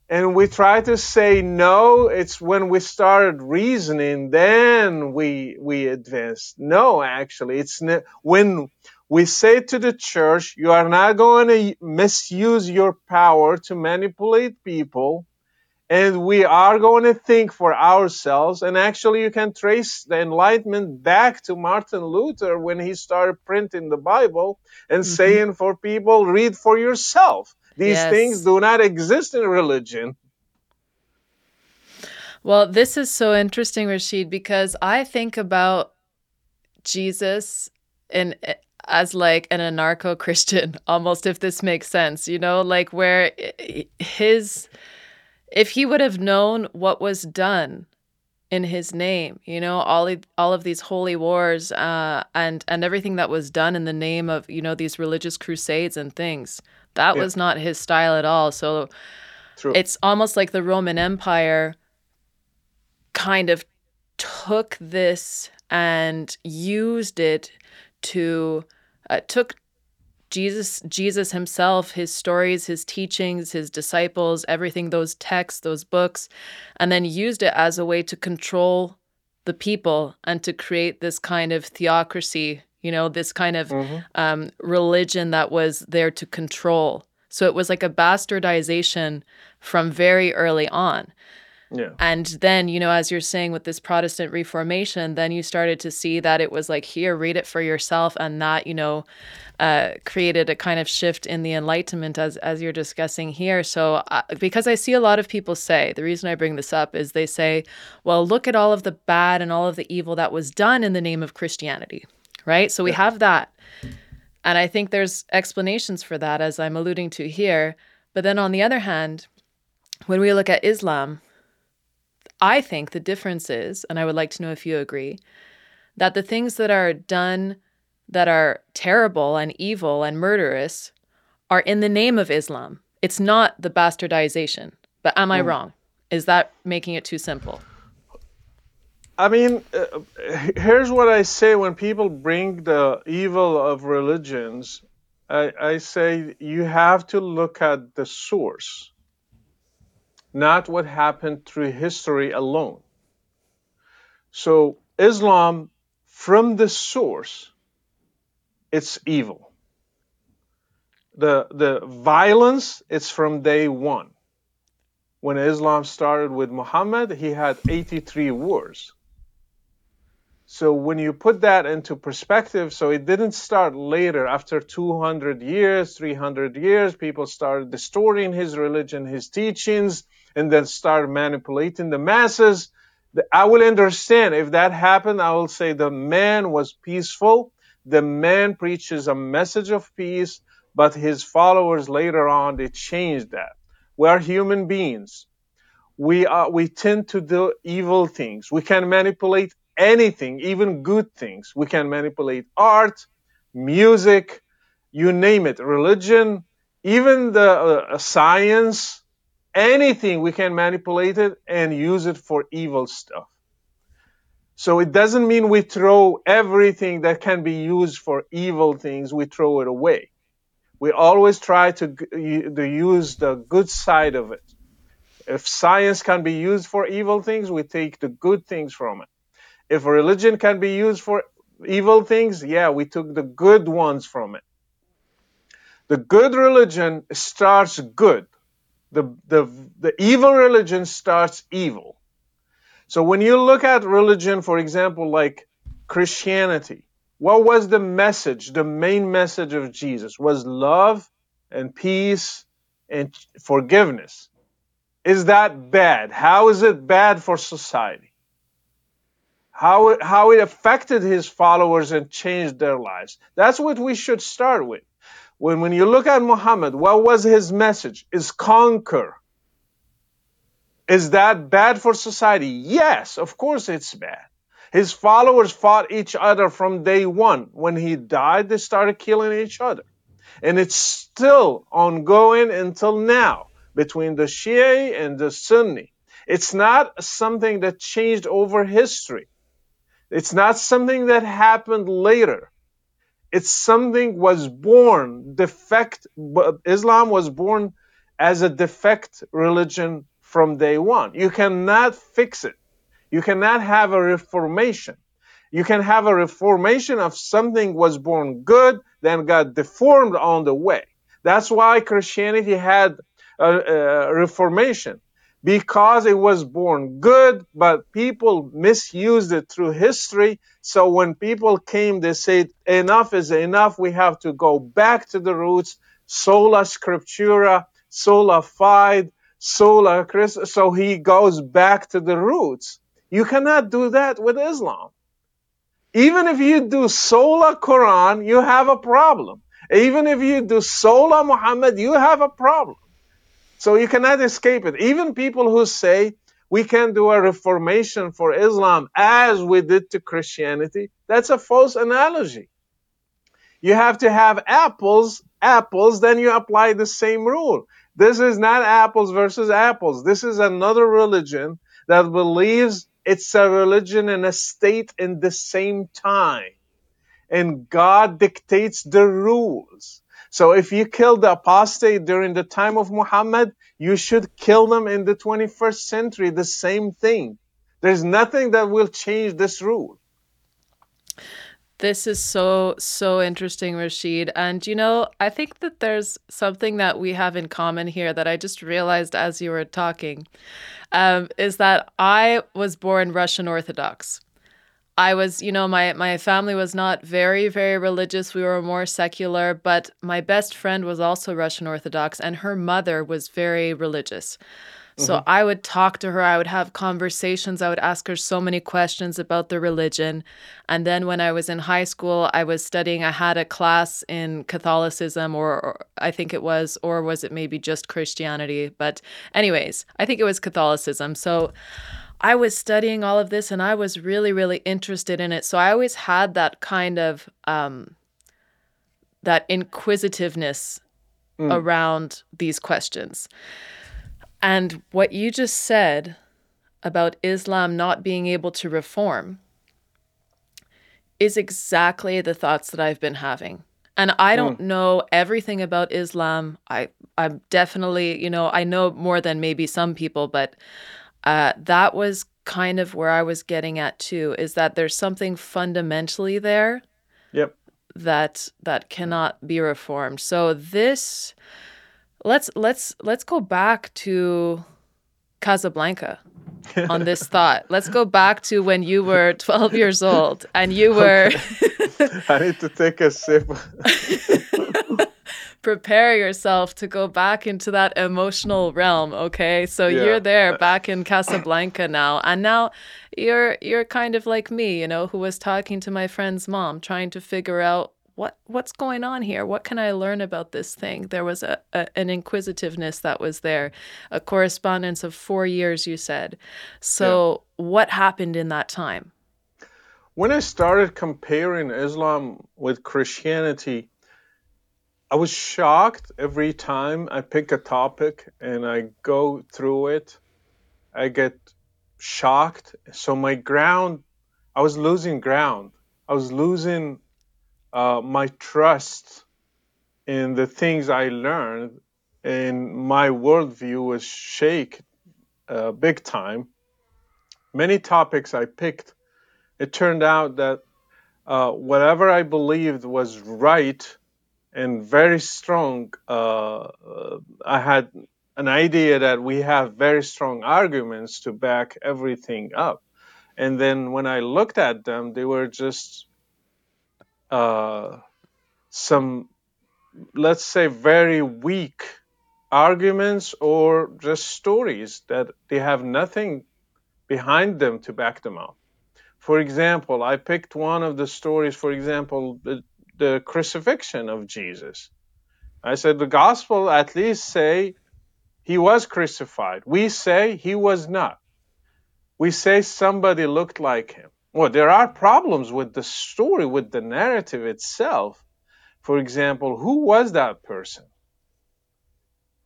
and we try to say no. It's when we started reasoning, then we we advanced No, actually, it's ne- when we say to the church, you are not going to misuse your power to manipulate people and we are going to think for ourselves. And actually, you can trace the Enlightenment back to Martin Luther when he started printing the Bible and mm-hmm. saying for people, read for yourself. These yes. things do not exist in religion. Well, this is so interesting, Rashid, because I think about Jesus in eh, as like an anarcho Christian, almost, if this makes sense, you know, like where eh, eh, his if he would have known what was done in his name you know all all of these holy wars uh, and and everything that was done in the name of you know these religious crusades and things that yeah. was not his style at all so True. it's almost like the roman empire kind of took this and used it to uh, took Jesus Jesus himself, his stories, his teachings, his disciples, everything those texts, those books, and then used it as a way to control the people and to create this kind of theocracy, you know, this kind of mm-hmm. um, religion that was there to control. So it was like a bastardization from very early on. Yeah. And then, you know, as you're saying with this Protestant Reformation, then you started to see that it was like, here, read it for yourself. And that, you know, uh, created a kind of shift in the Enlightenment as, as you're discussing here. So, uh, because I see a lot of people say, the reason I bring this up is they say, well, look at all of the bad and all of the evil that was done in the name of Christianity, right? So we have that. And I think there's explanations for that, as I'm alluding to here. But then on the other hand, when we look at Islam, I think the difference is, and I would like to know if you agree, that the things that are done that are terrible and evil and murderous are in the name of Islam. It's not the bastardization. But am I mm. wrong? Is that making it too simple? I mean, uh, here's what I say when people bring the evil of religions. I, I say you have to look at the source, not what happened through history alone. So, Islam, from the source, it's evil. The, the violence, it's from day one. When Islam started with Muhammad, he had 83 wars. So when you put that into perspective, so it didn't start later after 200 years, 300 years, people started distorting his religion, his teachings, and then started manipulating the masses. I will understand if that happened. I will say the man was peaceful. The man preaches a message of peace, but his followers later on, they changed that. We are human beings. We are, we tend to do evil things. We can manipulate anything, even good things. We can manipulate art, music, you name it, religion, even the uh, science, anything we can manipulate it and use it for evil stuff. So it doesn't mean we throw everything that can be used for evil things, we throw it away. We always try to, to use the good side of it. If science can be used for evil things, we take the good things from it. If religion can be used for evil things, yeah, we took the good ones from it. The good religion starts good. The, the, the evil religion starts evil. So when you look at religion, for example, like Christianity, what was the message? The main message of Jesus was love and peace and forgiveness. Is that bad? How is it bad for society? How it, how it affected his followers and changed their lives. That's what we should start with. When, when you look at Muhammad, what was his message? Is conquer. Is that bad for society? Yes, of course it's bad. His followers fought each other from day one. When he died, they started killing each other. And it's still ongoing until now between the Shia and the Sunni. It's not something that changed over history. It's not something that happened later. It's something was born defect. Islam was born as a defect religion from day one. You cannot fix it. You cannot have a reformation. You can have a reformation of something was born good, then got deformed on the way. That's why Christianity had a, a reformation because it was born good, but people misused it through history. So when people came, they said, enough is enough. We have to go back to the roots. Sola scriptura, sola fide, sola Christ. So he goes back to the roots. You cannot do that with Islam. Even if you do sola Quran, you have a problem. Even if you do sola Muhammad, you have a problem. So you cannot escape it. Even people who say we can do a reformation for Islam as we did to Christianity, that's a false analogy. You have to have apples, apples, then you apply the same rule. This is not apples versus apples. This is another religion that believes it's a religion and a state in the same time. And God dictates the rules. So if you kill the apostate during the time of Muhammad, you should kill them in the 21st century. The same thing. There's nothing that will change this rule. This is so, so interesting, Rashid. And, you know, I think that there's something that we have in common here that I just realized as you were talking um, is that I was born Russian Orthodox. I was, you know, my my family was not very very religious. We were more secular, but my best friend was also Russian Orthodox and her mother was very religious. So mm-hmm. I would talk to her, I would have conversations, I would ask her so many questions about the religion. And then when I was in high school, I was studying, I had a class in Catholicism, or, or, I think it was, or was it maybe just Christianity? But, anyways, I think it was Catholicism. So I was studying all of this and I was really, really interested in it. So I always had that kind of um, that inquisitiveness mm. around these questions. And what you just said about Islam not being able to reform is exactly the thoughts that I've been having. And I don't mm. know everything about Islam. I I'm definitely, you know, I know more than maybe some people, but uh, that was kind of where I was getting at too. Is that there's something fundamentally there. Yep. That that cannot be reformed. So this, let's let's let's go back to Casablanca on this thought. Let's go back to when you were 12 years old and you were. I need to take a sip. Prepare yourself to go back into that emotional realm, okay? So yeah. you're there uh, back in Casablanca now. And now you're you're kind of like me, you know, who was talking to my friend's mom trying to figure out what what's going on here? What can I learn about this thing? There was a, a, an inquisitiveness that was there, a correspondence of four years. You said. So yeah. what happened in that time? When I started comparing Islam with Christianity, I was shocked every time I pick a topic and I go through it. I get shocked. So my ground, I was losing ground. I was losing uh, my trust in the things I learned, and my worldview was shaken uh, big time. Many topics I picked, it turned out that uh, whatever I believed was right and very strong, uh, uh, I had an idea that we have very strong arguments to back everything up. And then when I looked at them, they were just uh, some, let's say, very weak arguments or just stories that they have nothing behind them to back them up. For example, I picked one of the stories, for example, the, crucifixion of Jesus. I said the gospel at least say he was crucified. We say he was not. We say somebody looked like him. Well, there are problems with the story, with the narrative itself. For example, who was that person?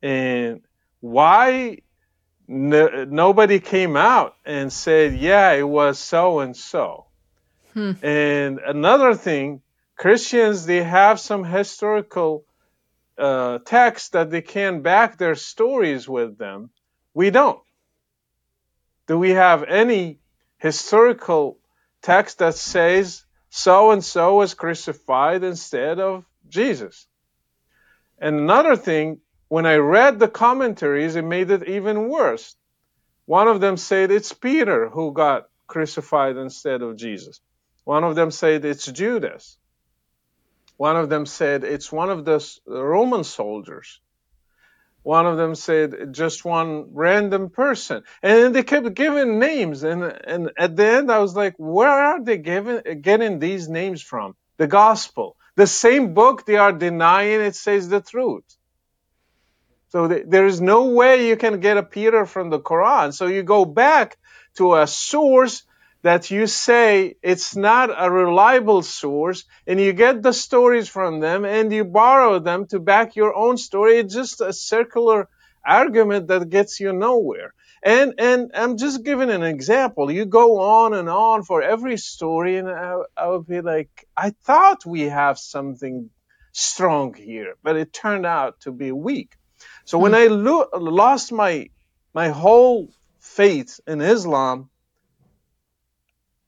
And why no, nobody came out and said, yeah, it was so and so. Hmm. And another thing, Christians, they have some historical uh, texts that they can back their stories with them. We don't. Do we have any historical text that says so and so was crucified instead of Jesus. And another thing, when I read the commentaries, it made it even worse. One of them said it's Peter who got crucified instead of Jesus. One of them said it's Judas. One of them said it's one of the Roman soldiers. One of them said just one random person. And they kept giving names. And, and at the end, I was like, where are they giving, getting these names from? The gospel. The same book they are denying it says the truth. So th- there is no way you can get a Peter from the Quran. So you go back to a source that you say it's not a reliable source and you get the stories from them and you borrow them to back your own story. It's just a circular argument that gets you nowhere. And, and I'm just giving an example. You go on and on for every story and I, I would be like, I thought we have something strong here, but it turned out to be weak. So when hmm. I lo- lost my, my whole faith in Islam,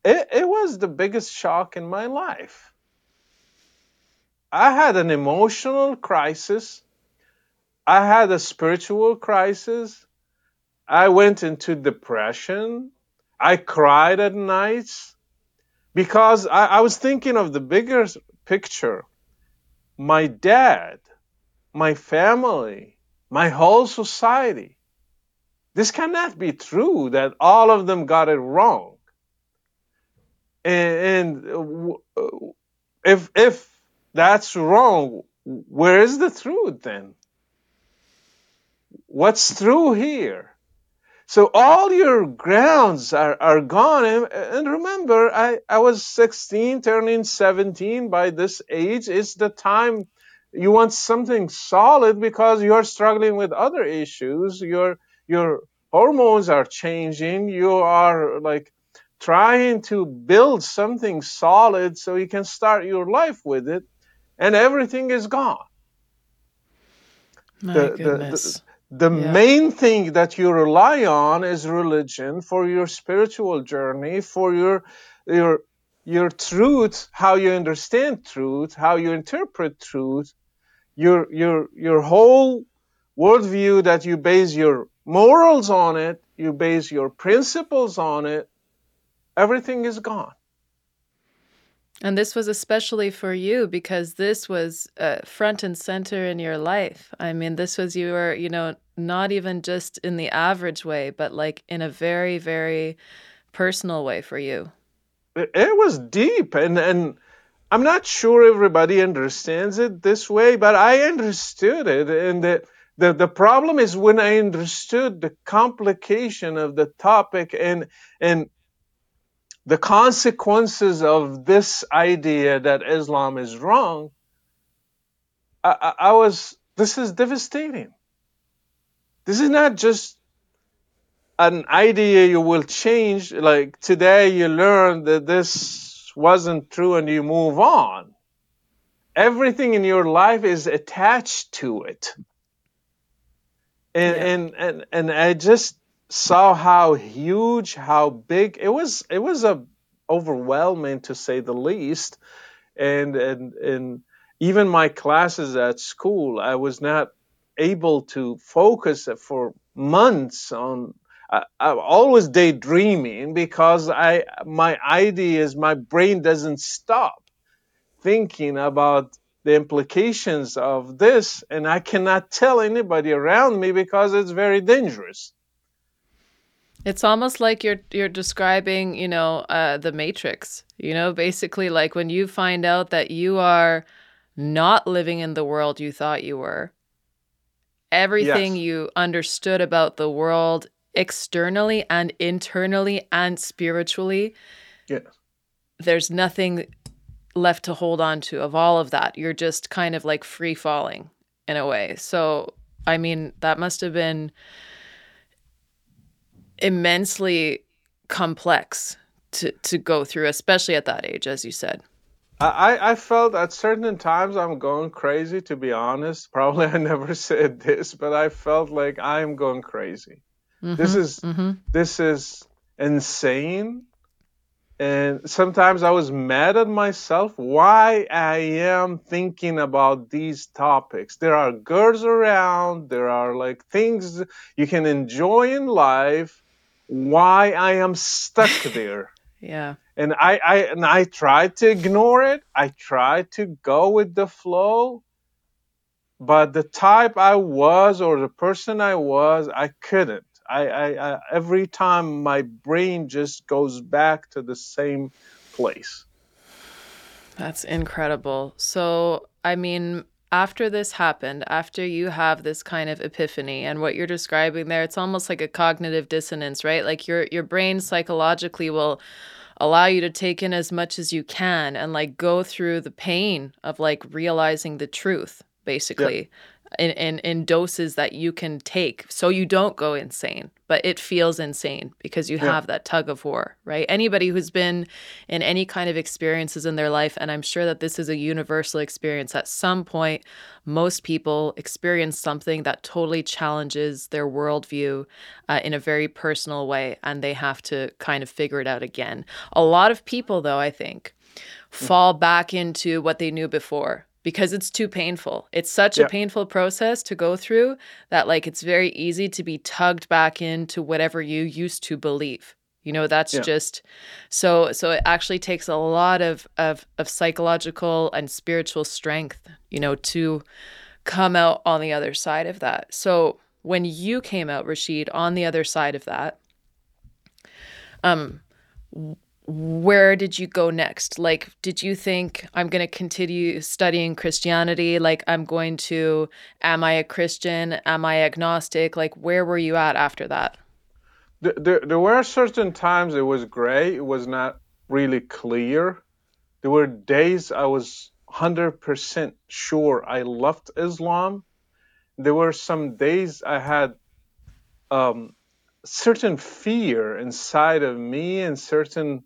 it, it was the biggest shock in my life. I had an emotional crisis. I had a spiritual crisis. I went into depression. I cried at nights because I, I, was thinking of the bigger picture. My dad, my family, my whole society. This cannot be true that all of them got it wrong and, and uh, if if that's wrong, where is the truth then? What's true here? So all your grounds are, are gone. And, and remember, I, I was 16, turning 17 by this age. It's the time you want something solid because you're struggling with other issues. You're, your hormones are changing. You are like trying to build something solid so you can start your life with it, and everything is gone. My The, the, the, the Yeah. main thing that you rely on is religion for your spiritual journey, for your your your truth, how you understand truth, how you interpret truth, your your your whole worldview that you base your morals on it, you base your principles on it, everything is gone. And this was especially for you because this was uh, front and center in your life. I mean, this was you were, you know, not even just in the average way, but like in a very, very personal way for you. It, it was deep and and I'm not sure everybody understands it this way, but I understood it and the the, the problem is when I understood the complication of the topic and and the consequences of this idea that Islam is wrong, I, I, I was, this is devastating. This is not just an idea you will change. Like today you learn that this wasn't true and you move on. Everything in your life is attached to it. And, Yeah. and, and, and I just saw how huge, how big it was. It was a overwhelming to say the least. And, and, and even my classes at school, I was not able to focus for months on. I, I'm always daydreaming because I, my ideas, my brain doesn't stop thinking about the implications of this, and I cannot tell anybody around me because it's very dangerous. It's almost like you're you're describing, you know, uh, the Matrix. You know, basically like when you find out that you are not living in the world you thought you were, everything Yes. you understood about the world externally and internally and spiritually, Yeah. there's nothing left to hold on to of all of that. You're just kind of like free falling in a way. So, I mean, that must have been immensely complex to, to go through, especially at that age, as you said. I, I felt at certain times I'm going crazy, to be honest. Probably I never said this, but I felt like I'm going crazy. This Mm-hmm. is Mm-hmm. this is insane. And sometimes I was mad at myself why I am thinking about these topics. There are girls around, there are like things you can enjoy in life. Why I am stuck there. Yeah. And I, I and I tried to ignore it. I tried to go with the flow. But the type I was or the person I was, I couldn't. I, I, I every time my brain just goes back to the same place. That's incredible. So, I mean, after this happened, after you have this kind of epiphany and what you're describing there, it's almost like a cognitive dissonance, right? Like your your brain psychologically will allow you to take in as much as you can and like go through the pain of like realizing the truth, Yeah, basically. In, in in doses that you can take. So you don't go insane but it feels insane because you yeah, have that tug of war right? Anybody who's been in any kind of experiences in their life and i'm sure that this is a universal experience at some point most people experience something that totally challenges their worldview uh, in a very personal way and they have to kind of figure it out again. A lot of people though i think fall back into what they knew before because it's too painful. It's such a painful process to go through that like it's very easy to be tugged back into whatever you used to believe. You know, that's yeah, just so so it actually takes a lot of of of psychological and spiritual strength, you know, to come out on the other side of that. So when you came out, Rashid, on the other side of that, um where did you go next? Like, did you think I'm going to continue studying Christianity? Like, I'm going to, am I a Christian? Am I agnostic? Like, where were you at after that? There, there, there were certain times it was gray. It was not really clear. There were days I was 100% sure I left Islam. There were some days I had um, certain fear inside of me and certain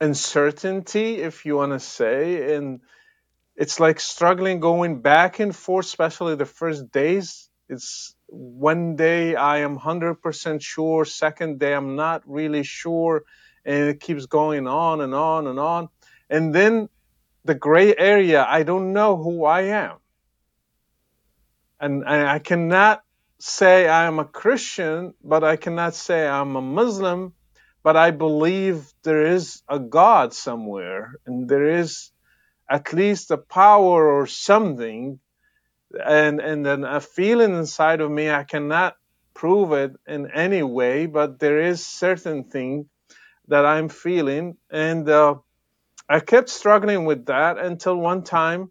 uncertainty, if you want to say, and it's like struggling going back and forth, especially the first days. It's one day I am 100% sure, second day I'm not really sure, and it keeps going on and on and on. And then the gray area, I don't know who I am. And, and I cannot say I am a Christian, but I cannot say I'm a Muslim, but I believe there is a God somewhere and there is at least a power or something and and then a feeling inside of me i cannot prove it in any way but there is certain thing that i'm feeling and uh, i kept struggling with that until one time.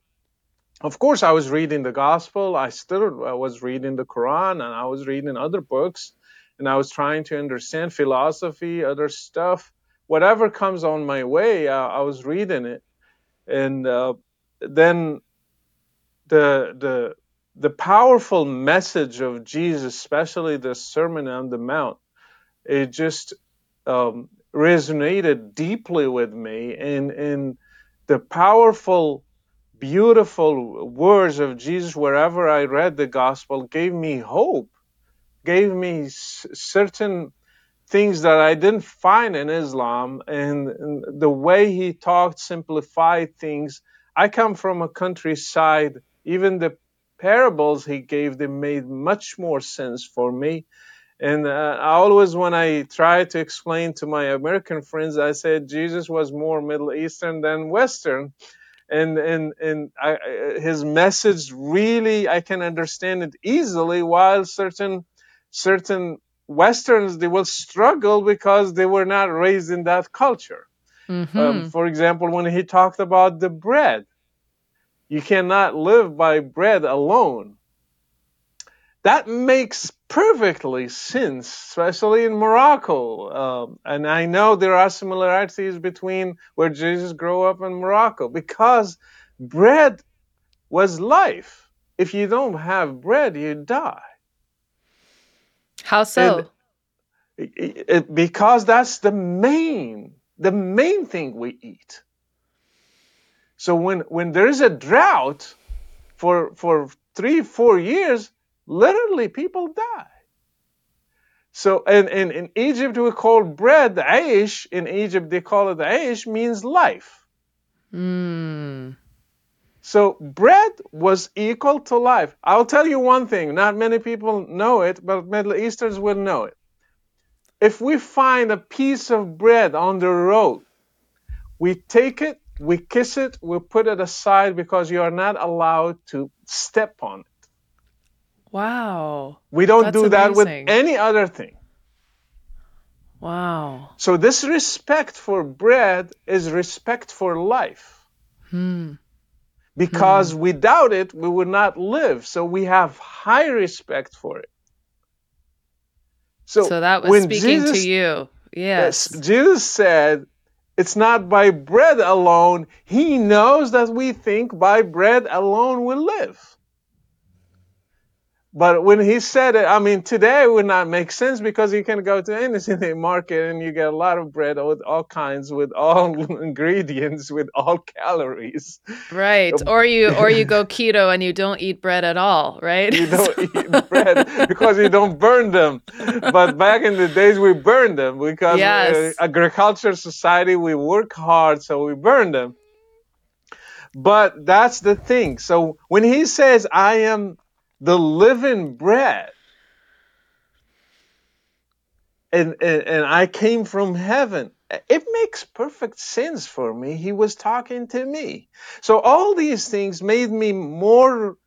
Of course i was reading the gospel i still was reading the quran and i was reading other books and i was trying to understand philosophy other stuff. Whatever comes on my way i was reading it. And uh, then the the the powerful message of Jesus, especially the Sermon on the Mount, it just um, resonated deeply with me, and and the powerful, beautiful words of Jesus, wherever I read the gospel, gave me hope, gave me s- certain things that I didn't find in Islam and, and the way he talked simplified things. I come from a countryside, even the parables he gave them made much more sense for me. And uh, I always, when I try to explain to my American friends, I said Jesus was more Middle Eastern than Western and and and I, his message really I can understand it easily. While certain certain Westerns they will struggle because they were not raised in that culture. Um, Mm-hmm. for example, when he talked about the bread, you cannot live by bread alone. That makes perfectly sense, especially in Morocco. Um, and I know there are similarities between where Jesus grew up in Morocco because bread was life. If you don't have bread, you die. How so? it, it- because that's the main, the main thing we eat. So when, when there is a drought for, for three, four years, literally people die. So, and, and in Egypt, we call bread the aish. In Egypt, they call it the aish, means life. Mm. So bread was equal to life. I'll tell you one thing, not many people know it, but Middle Easterns will know it. If we find a piece of bread on the road, we take it, we kiss it, we put it aside because you are not allowed to step on it. Wow. We don't That's do that with any other thing. Wow. So this respect for bread is respect for life. Hmm. Because hmm. without it, we would not live. So we have high respect for it. So, So that was when speaking Jesus, to you. Yes. Jesus said, it's not by bread alone. He knows that we think by bread alone we live. But when he said it, I mean, today it would not make sense because you can go to any city market and you get a lot of bread with all kinds, with all ingredients, with all calories. Right. Or you or you go keto and you don't eat bread at all, right? you don't eat bread because you don't burn them. But back in the days, we burned them because Yes. uh, agriculture society, we work hard, so we burn them. But that's the thing. So when he says, I am the living bread, and, and, and I came from heaven, it makes perfect sense for me. He was talking to me. So all these things made me more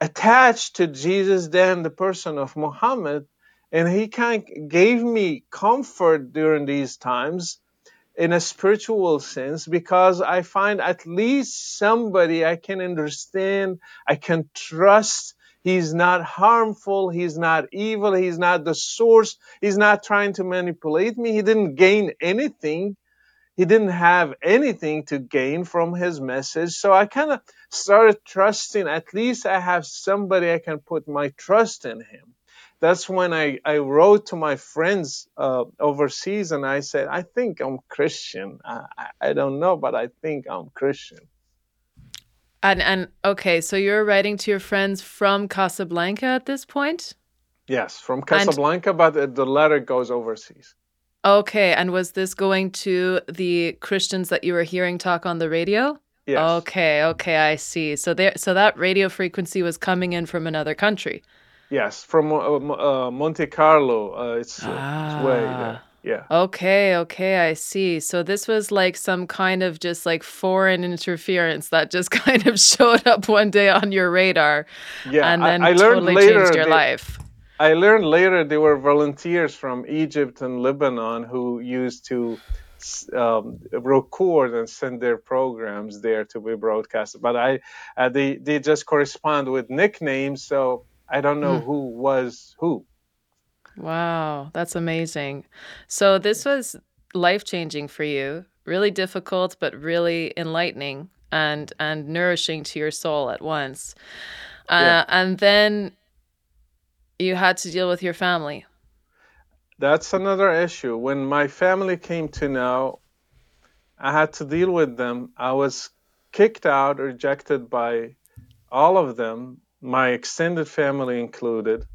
attached to Jesus than the person of Muhammad. And he kind of gave me comfort during these times in a spiritual sense because I find at least somebody I can understand, I can trust. He's not harmful, he's not evil, he's not the source, he's not trying to manipulate me, he didn't gain anything he didn't have anything to gain from his message. So I kind of started trusting, at least I have somebody I can put my trust in him. that's when I, I wrote to my friends uh, overseas and I said, I think I'm Christian. I, I don't know, but I think I'm Christian. And and okay, so you're writing to your friends from Casablanca at this point? Yes, from Casablanca, and, but the letter goes overseas. Okay, and was this going to the Christians that you were hearing talk on the radio? Yes. Okay, okay, I see. So there, so that radio frequency was coming in from another country. Yes, from uh, uh, Monte Carlo. Uh, it's, ah. it's way there. Yeah. Okay, okay, I see. So this was like some kind of just like foreign interference that just kind of showed up one day on your radar. Yeah, and then I, I learned totally later changed your life. I learned later they were volunteers from Egypt and Lebanon who used to um, record and send their programs there to be broadcast. But I, uh, they they just correspond with nicknames, so I don't know mm. who was who. Wow, that's amazing. So this was life changing for you, really difficult, but really enlightening and and nourishing to your soul at once. Uh, yeah. And then you had to deal with your family. That's another issue. When my family came to know, I had to deal with them. I was kicked out, rejected by all of them, my extended family included.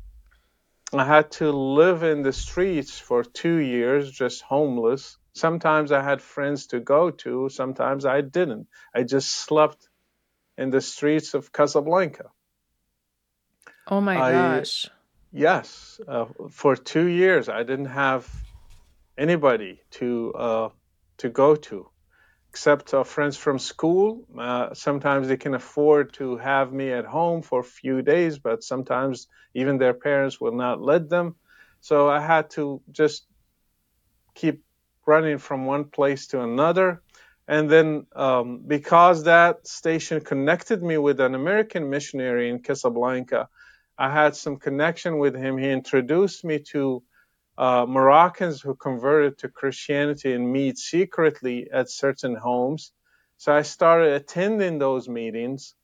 I had to live in the streets for two years, just homeless. Sometimes I had friends to go to, sometimes I didn't. I just slept in the streets of Casablanca. Oh my I, gosh. Yes, uh, for two years I didn't have anybody to uh, to go to except uh, friends from school. Uh, sometimes they can afford to have me at home for a few days, but sometimes even their parents will not let them. So I had to just keep running from one place to another. And then, um, because that station connected me with an American missionary in Casablanca, I had some connection with him. He introduced me to uh, Moroccans who converted to Christianity and meet secretly at certain homes. So I started attending those meetings,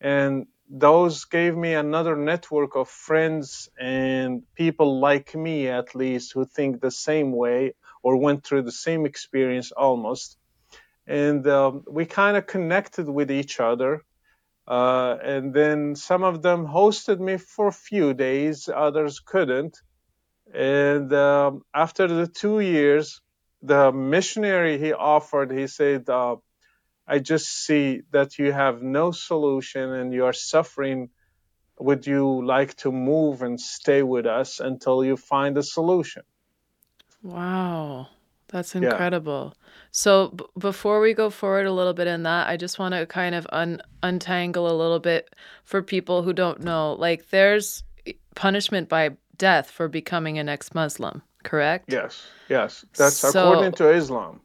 and those gave me another network of friends and people like me, at least, who think the same way or went through the same experience almost. And um, we kind of connected with each other. Uh, and then some of them hosted me for a few days, others couldn't. And um, after the two years, the missionary he offered, he said, uh, I just see that you have no solution and you are suffering. Would you like to move and stay with us until you find a solution? Wow, that's incredible. Yeah. So, b- before we go forward a little bit in that, I just want to kind of un- untangle a little bit for people who don't know. Like, there's punishment by death for becoming an ex-Muslim, correct? Yes. Yes. That's so, according to Islam.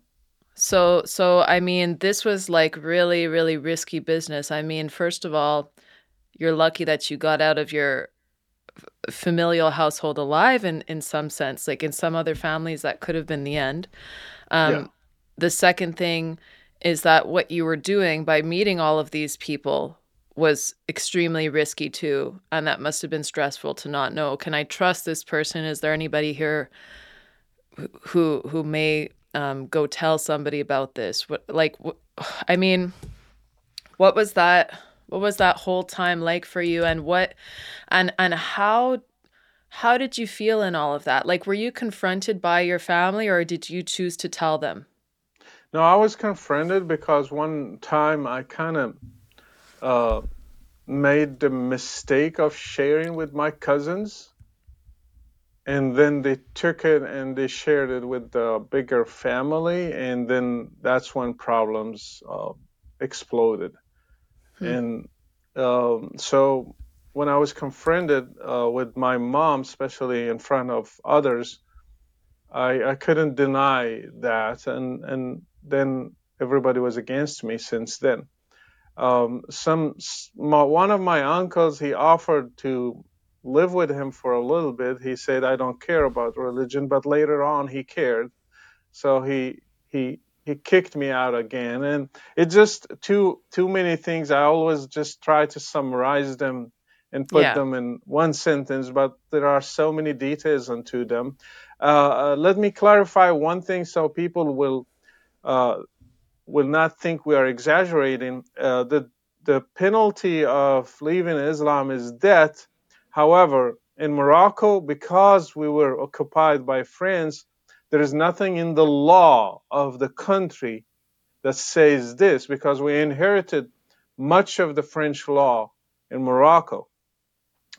So so I mean this was like really really risky business. I mean first of all, you're lucky that you got out of your familial household alive in in some sense. Like in some other families that could have been the end. Um yeah. the second thing is that what you were doing by meeting all of these people was extremely risky too and that must have been stressful to not know can i trust this person? Is there anybody here who who may um, go tell somebody about this? What like i mean what was that what was that whole time like for you and what and and how how did you feel in all of that? Like were you confronted by your family or did you choose to tell them? No i was confronted because one time i kind of uh, made the mistake of sharing with my cousins and then they took it and they shared it with the bigger family and then that's when problems uh, exploded hmm. and um, so when i was confronted uh, with my mom especially in front of others I, I couldn't deny that and and then everybody was against me since then um, some my, one of my uncles he offered to live with him for a little bit. He said, "I don't care about religion," but later on he cared, so he he he kicked me out again. And it just too too many things. I always just try to summarize them and put yeah. them in one sentence, but there are so many details into them. Uh, uh, let me clarify one thing so people will uh, will not think we are exaggerating. Uh, the the penalty of leaving Islam is death. However, in Morocco, because we were occupied by France, there is nothing in the law of the country that says this because we inherited much of the French law in Morocco.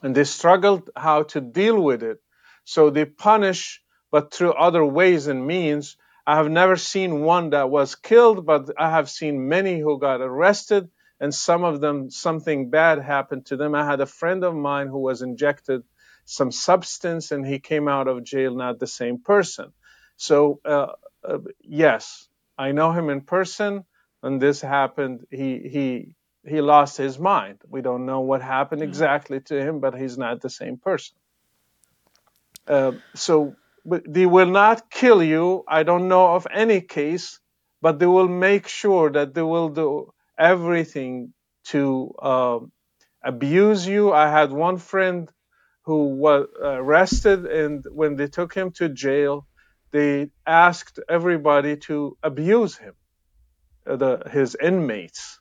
And they struggled how to deal with it. So they punish, but through other ways and means. I have never seen one that was killed, but I have seen many who got arrested, and some of them, something bad happened to them. I had a friend of mine who was injected some substance and he came out of jail not the same person. So, uh, uh, yes, I know him in person. and this happened, he, he, he lost his mind. We don't know what happened mm-hmm. exactly to him, but he's not the same person. Uh, so they will not kill you. I don't know of any case, but they will make sure that they will do everything to uh, abuse you. I had one friend who was arrested, and when they took him to jail, they asked everybody to abuse him, uh, the, his inmates.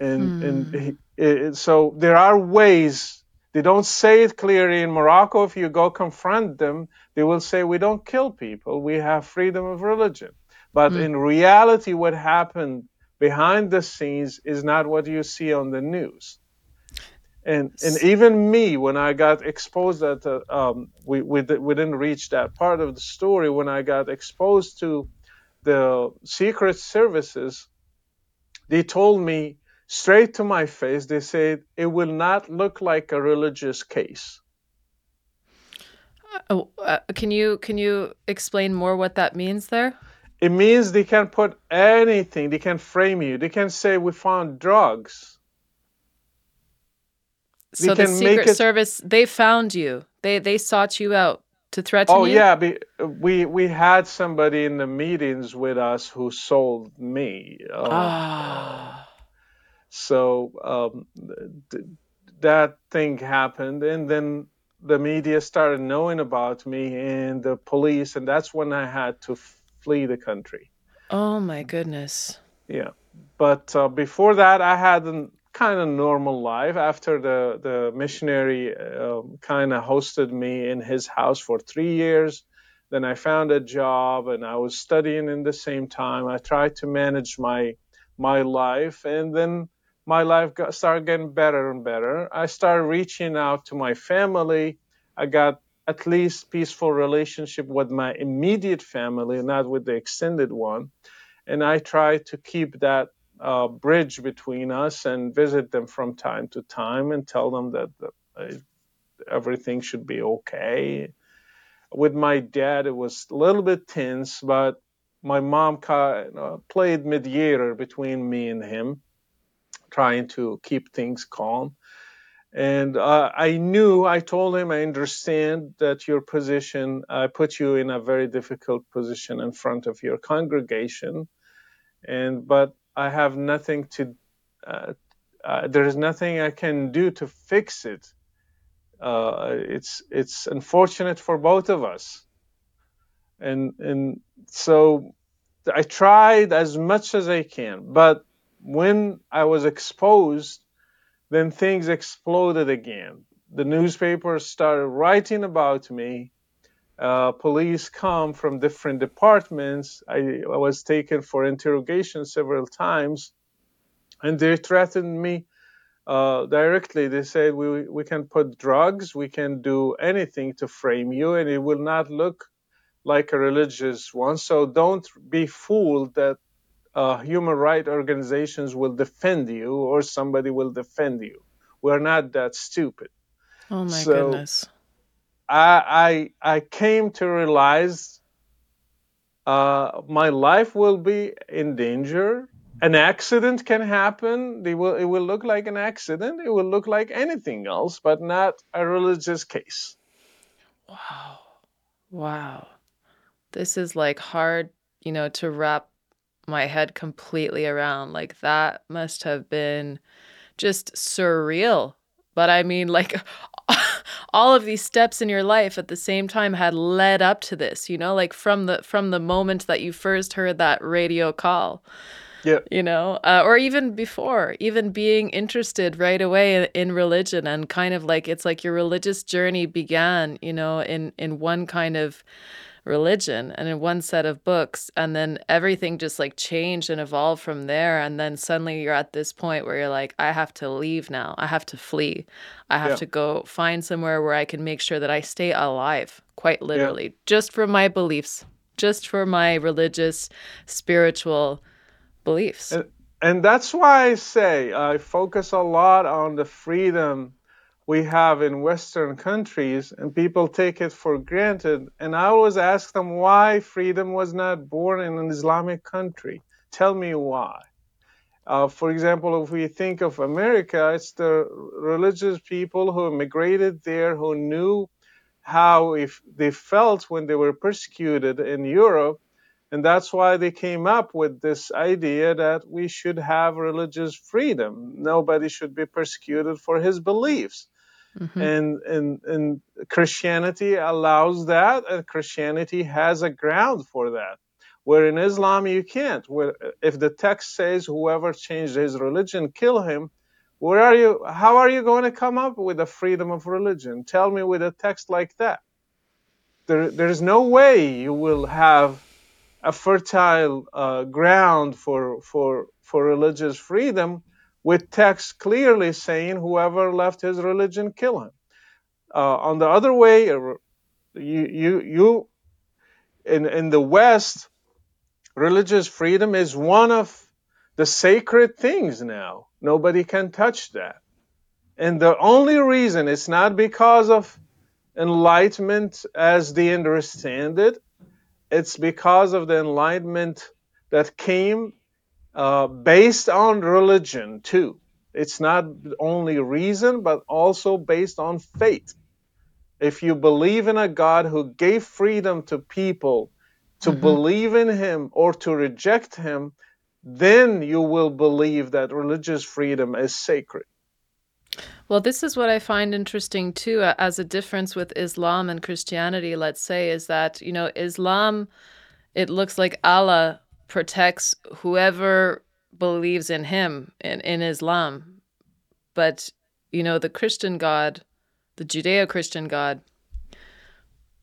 And, hmm. and he, it, so there are ways they don't say it clearly in Morocco. If you go confront them, they will say, We don't kill people, we have freedom of religion. But mm. in reality, what happened behind the scenes is not what you see on the news. And, and even me, when I got exposed at the, um, we, we, we didn't reach that part of the story, when I got exposed to the secret services, they told me straight to my face, they said it will not look like a religious case. Uh, oh, uh, can you can you explain more what that means there? It means they can put anything. They can frame you. They can say we found drugs. So the Secret it... Service they found you. They they sought you out to threaten you? oh, you. yeah, we we had somebody in the meetings with us who sold me. Uh, ah. So um, th- that thing happened, and then the media started knowing about me and the police, and that's when I had to flee the country. Oh my goodness. Yeah, but uh, before that, I had a kind of normal life. After the the missionary uh, um, kind of hosted me in his house for three years, then I found a job and I was studying in the same time. I tried to manage my my life, and then my life got, started getting better and better. I started reaching out to my family. I got at least peaceful relationship with my immediate family, not with the extended one. And I try to keep that uh, bridge between us and visit them from time to time and tell them that uh, everything should be okay. With my dad, it was a little bit tense, but my mom kind of played mediator between me and him trying to keep things calm. And uh, I knew, I told him, I understand that your position, I put you in a very difficult position in front of your congregation. And, but I have nothing to, uh, uh, there is nothing I can do to fix it. Uh, it's, it's unfortunate for both of us. And, and so I tried as much as I can, but when I was exposed, then things exploded again. The newspapers started writing about me. Uh, police come from different departments. I, I, was taken for interrogation several times, and they threatened me uh, directly. They said, we, we can put drugs, we can do anything to frame you, and it will not look like a religious one. So don't be fooled that uh, human rights organizations will defend you or somebody will defend you. We're not that stupid. Oh my so goodness. I, I, I came to realize uh, my life will be in danger. An accident can happen. It will, it will look like an accident. It will look like anything else, but not a religious case. Wow. Wow. This is like hard, you know, to wrap my head completely around. Like that must have been just surreal. but I mean, like, all of these steps in your life at the same time had led up to this. You know, like from the from the moment that you first heard that radio call. Yeah. You know, uh, or even before, even being interested right away in, in religion and kind of like it's like your religious journey began, you know, in in one kind of religion and in one set of books and then everything just like changed and evolved from there and then suddenly you're at this point where you're like I have to leave now. I have to flee. I have Yeah. to go find somewhere where I can make sure that I stay alive, quite Yeah. literally, just for my beliefs, just for my religious, spiritual beliefs. And, and that's why I say I focus a lot on the freedom we have in Western countries, and people take it for granted. And I always ask them why freedom was not born in an Islamic country. Tell me why. Uh, for example, if we think of America, it's the religious people who immigrated there who knew how if they felt when they were persecuted in Europe and that's why they came up with this idea that we should have religious freedom. Nobody should be persecuted for his beliefs. Mhm. And, and, and Christianity allows that, and Christianity has a ground for that. Where in Islam you can't. Where if the text says whoever changed his religion, kill him, where are you? How are you going to come up with a freedom of religion? Tell me with a text like that. There, there's no way you will have a fertile uh, ground for for for religious freedom with text clearly saying whoever left his religion kill him. Uh, on the other way uh, you you you in in the west religious freedom is one of the sacred things now. Nobody can touch that. And the only reason it's not because of enlightenment as they understand it. It's because of the enlightenment that came uh, based on religion too. It's not only reason, but also based on faith. If you believe in a God who gave freedom to people to Mhm. believe in Him or to reject Him, then you will believe that religious freedom is sacred. Well, this is what I find interesting too, as a difference with Islam and Christianity, let's say, is that, you know, Islam, it looks like Allah protects whoever believes in him in, in Islam. But, you know, the Christian God, the Judeo Christian God,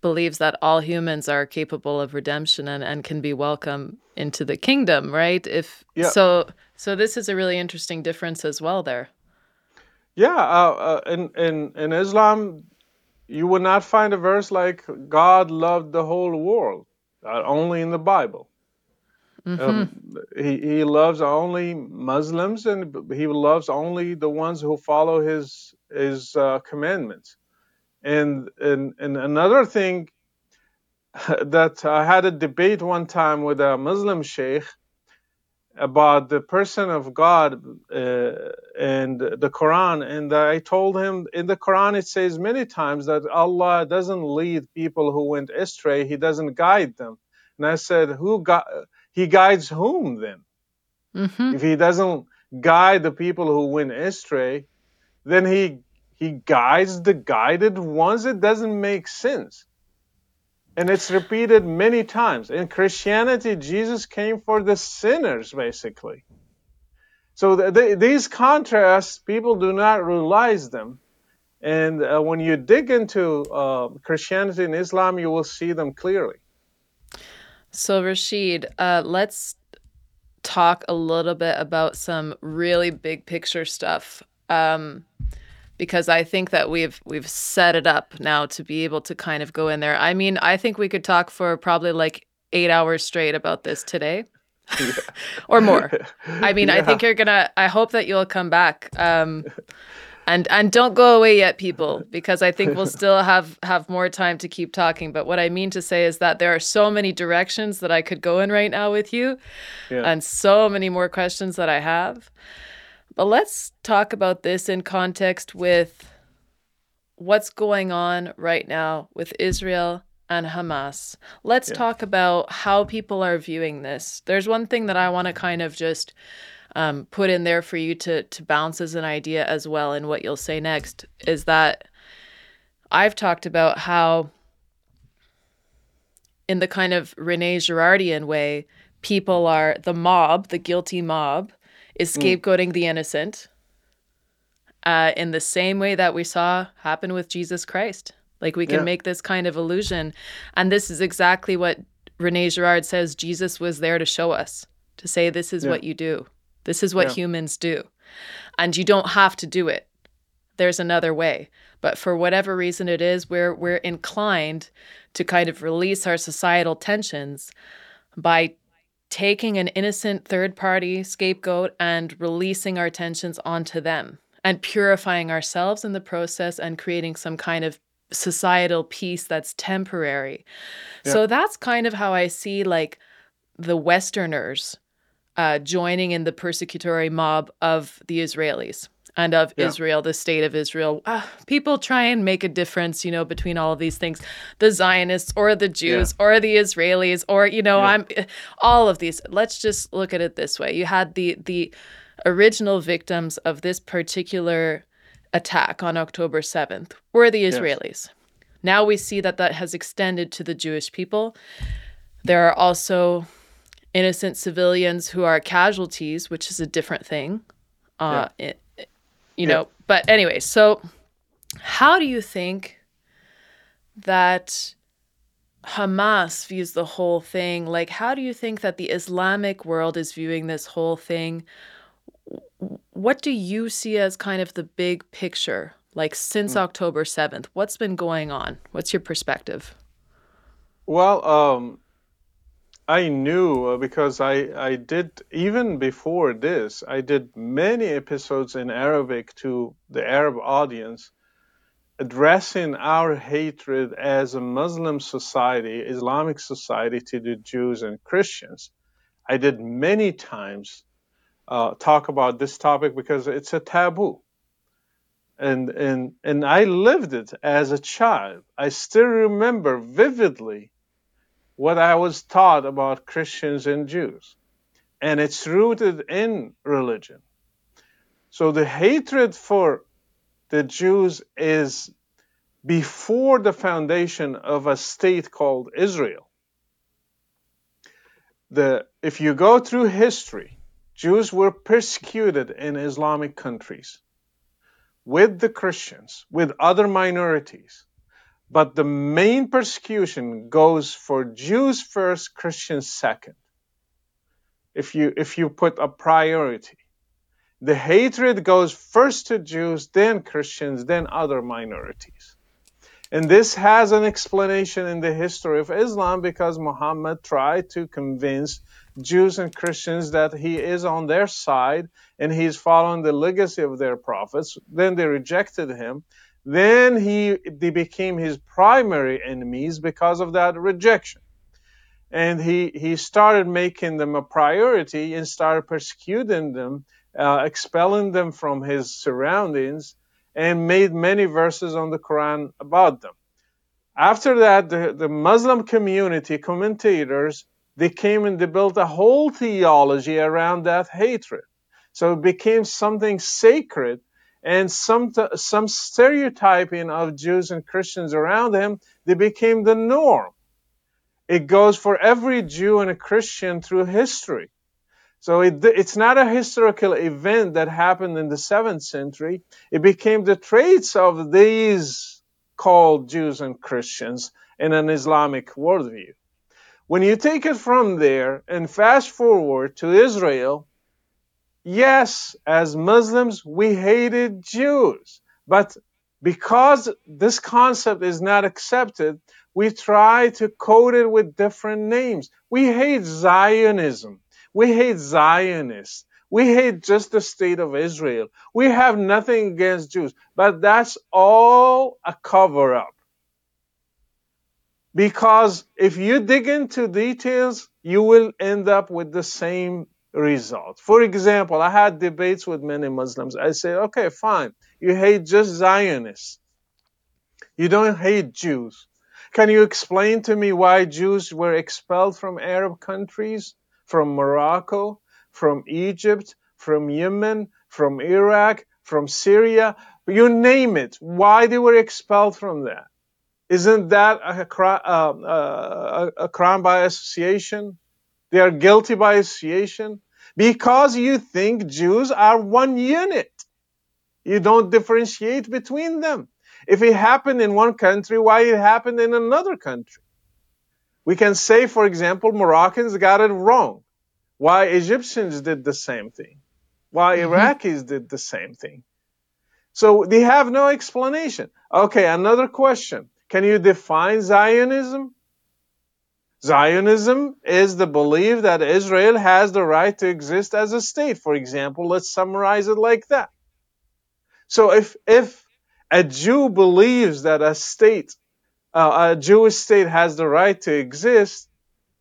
believes that all humans are capable of redemption and, and can be welcome into the kingdom, right? If Yeah. so so this is a really interesting difference as well there. Yeah, uh, uh, in, in, in Islam, you would not find a verse like God loved the whole world, uh, only in the Bible. Mhm. Um, he, he loves only Muslims and he loves only the ones who follow his his uh, commandments. And, and and another thing that I had a debate one time with a Muslim sheikh about the person of God uh, and the Quran, and I told him in the Quran it says many times that Allah doesn't lead people who went astray; He doesn't guide them. And I said, who gu- He guides whom then? Mhm. If He doesn't guide the people who went astray, then He He guides the guided ones. It doesn't make sense. And it's repeated many times. In Christianity, Jesus came for the sinners, basically. So th- th- these contrasts, people do not realize them. And uh, when you dig into uh, Christianity and Islam, you will see them clearly. So, Rashid, uh, let's talk a little bit about some really big picture stuff. Um, because I think that we've we've set it up now to be able to kind of go in there. I mean, I think we could talk for probably like eight hours straight about this today, or more. I mean, I think you're gonna. I hope that you'll come back. Um, and and don't go away yet, people, because I think we'll still have have more time to keep talking. But what I mean to say is that there are so many directions that I could go in right now with you, Yeah. and so many more questions that I have. But let's talk about this in context with what's going on right now with Israel and Hamas. Let's Yeah. talk about how people are viewing this. There's one thing that I want to kind of just um, put in there for you to to bounce as an idea as well and what you'll say next is that I've talked about how in the kind of Rene Girardian way, people are the mob, the guilty mob, is mm. scapegoating mm. the innocent. Uh, in the same way that we saw happen with Jesus Christ. Like we can yeah. make this kind of illusion. And this is exactly what Rene Girard says Jesus was there to show us, to say, this is yeah. what you do. This is what yeah. humans do. And you don't have to do it. There's another way. But for whatever reason it is, we're we're inclined to kind of release our societal tensions by taking an innocent third party scapegoat and releasing our tensions onto them and purifying ourselves in the process and creating some kind of societal peace that's temporary. Yeah. So that's kind of how I see like the Westerners uh, joining in the persecutory mob of the Israelis and of yeah. Israel, the state of Israel. Uh, people try and make a difference, you know, between all of these things the Zionists or the Jews yeah. or the Israelis or, you know, yeah. I'm all of these. Let's just look at it this way. You had the, the, original victims of this particular attack on October 7th were the Israelis. Yes. Now we see that that has extended to the Jewish people. There are also innocent civilians who are casualties, which is a different thing. Uh, yeah. it, you yeah. know, but anyway, so how do you think that Hamas views the whole thing? Like, how do you think that the Islamic world is viewing this whole thing? what do you see as kind of the big picture, like since mm. October 7th? What's been going on? What's your perspective? Well, um, I knew uh, because I, I did, even before this, I did many episodes in Arabic to the Arab audience addressing our hatred as a Muslim society, Islamic society to the Jews and Christians. I did many times uh, talk about this topic because it's a taboo. And, and, and I lived it as a child. I still remember vividly what I was taught about Christians and Jews. And it's rooted in religion. So the hatred for the Jews is before the foundation of a state called Israel. The, if you go through history, Jews were persecuted in Islamic countries with the Christians, with other minorities. But the main persecution goes for Jews first, Christians second. If you, if you put a priority. The hatred goes first to Jews, then Christians, then other minorities. And this has an explanation in the history of Islam because Muhammad tried to convince Jews and Christians that he is on their side and he's following the legacy of their prophets. Then they rejected him. Then he they became his primary enemies because of that rejection. And he, he started making them a priority and started persecuting them, uh, expelling them from his surroundings, and made many verses on the Quran about them. After that, the, the Muslim community commentators they came and they built a whole theology around that hatred. So it became something sacred and some, some stereotyping of Jews and Christians around him, they became the norm. It goes for every Jew and a Christian through history. So it, it's not a historical event that happened in the seventh century. It became the traits of these called Jews and Christians in an Islamic worldview. When you take it from there and fast forward to Israel, yes, as Muslims, we hated Jews. But because this concept is not accepted, we try to code it with different names. We hate Zionism. We hate Zionists. We hate just the state of Israel. We have nothing against Jews, but that's all a cover up. Because if you dig into details, you will end up with the same result. For example, I had debates with many Muslims. I said, okay, fine. You hate just Zionists. You don't hate Jews. Can you explain to me why Jews were expelled from Arab countries, from Morocco, from Egypt, from Yemen, from Iraq, from Syria, you name it. Why they were expelled from there? Isn't that a, uh, uh, a crime by association? They are guilty by association because you think Jews are one unit. You don't differentiate between them. If it happened in one country, why it happened in another country? We can say, for example, Moroccans got it wrong. Why Egyptians did the same thing. Why mm-hmm. Iraqis did the same thing. So they have no explanation. Okay, another question. Can you define Zionism? Zionism is the belief that Israel has the right to exist as a state. For example, let's summarize it like that. So if, if a Jew believes that a state, uh, a Jewish state has the right to exist,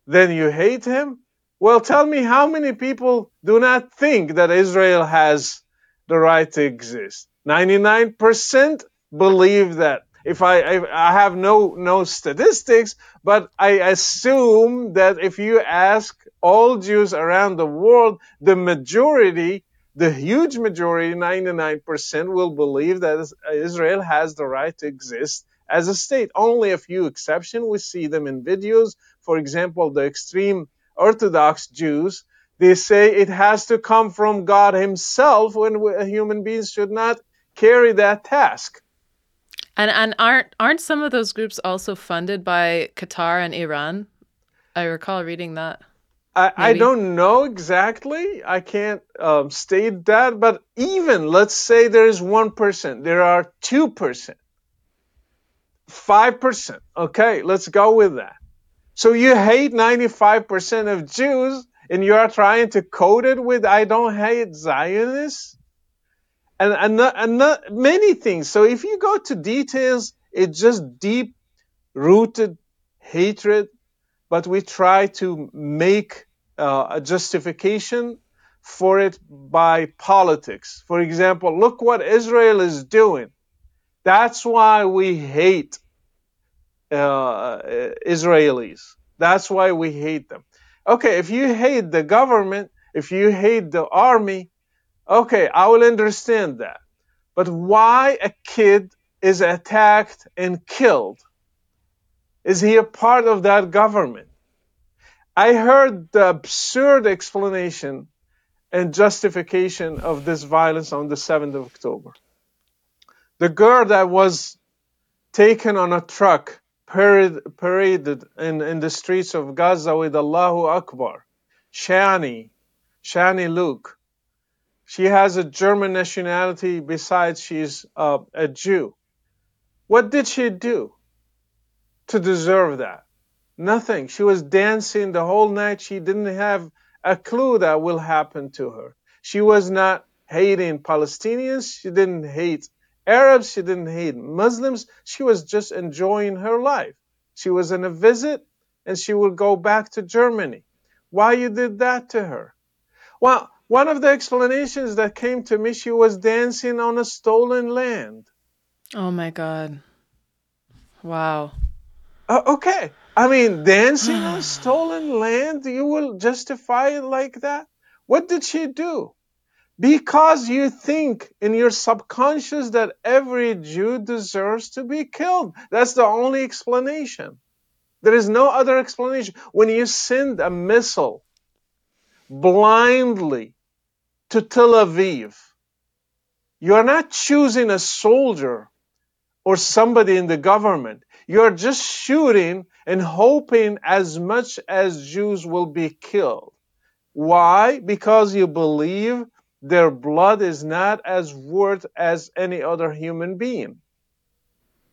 then you hate him? Well, tell me how many people do not think that Israel has the right to exist? 99% believe that. If I, I, I have no, no statistics, but I assume that if you ask all Jews around the world, the majority, the huge majority, 99% will believe that Israel has the right to exist as a state. Only a few exceptions. We see them in videos. For example, the extreme Orthodox Jews, they say it has to come from God Himself when human beings should not carry that task. And and aren't aren't some of those groups also funded by Qatar and Iran? I recall reading that. I, I don't know exactly. I can't um, state that, but even let's say there is one person, percent, there are two percent, five percent. Okay, let's go with that. So you hate ninety-five percent of Jews, and you are trying to code it with "I don't hate Zionists." And, and, and many things. So if you go to details, it's just deep rooted hatred, but we try to make uh, a justification for it by politics. For example, look what Israel is doing. That's why we hate uh, Israelis. That's why we hate them. Okay, if you hate the government, if you hate the army, Okay, I will understand that. But why a kid is attacked and killed? Is he a part of that government? I heard the absurd explanation and justification of this violence on the 7th of October. The girl that was taken on a truck, paraded in, in the streets of Gaza with Allahu Akbar, Shani, Shani Louk, she has a German nationality besides she's uh, a Jew. What did she do to deserve that? Nothing. She was dancing the whole night. She didn't have a clue that will happen to her. She was not hating Palestinians. She didn't hate Arabs. She didn't hate Muslims. She was just enjoying her life. She was on a visit and she will go back to Germany. Why you did that to her? Well, one of the explanations that came to me, she was dancing on a stolen land. Oh my God. Wow. Uh, okay. I mean, dancing on stolen land, you will justify it like that? What did she do? Because you think in your subconscious that every Jew deserves to be killed. That's the only explanation. There is no other explanation. When you send a missile blindly to Tel Aviv. You are not choosing a soldier or somebody in the government. You are just shooting and hoping as much as Jews will be killed. Why? Because you believe their blood is not as worth as any other human being.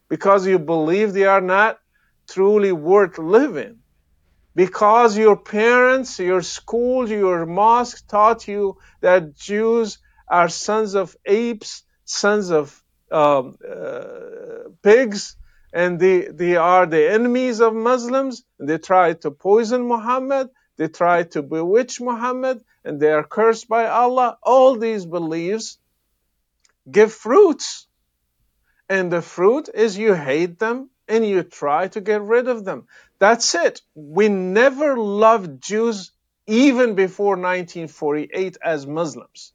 Because you believe they are not truly worth living because your parents, your school, your mosque taught you that Jews are sons of apes, sons of um, uh, pigs, and they, they are the enemies of Muslims. They tried to poison Muhammad. They tried to bewitch Muhammad, and they are cursed by Allah. All these beliefs give fruits. And the fruit is you hate them and you try to get rid of them. That's it. We never loved Jews even before 1948 as Muslims.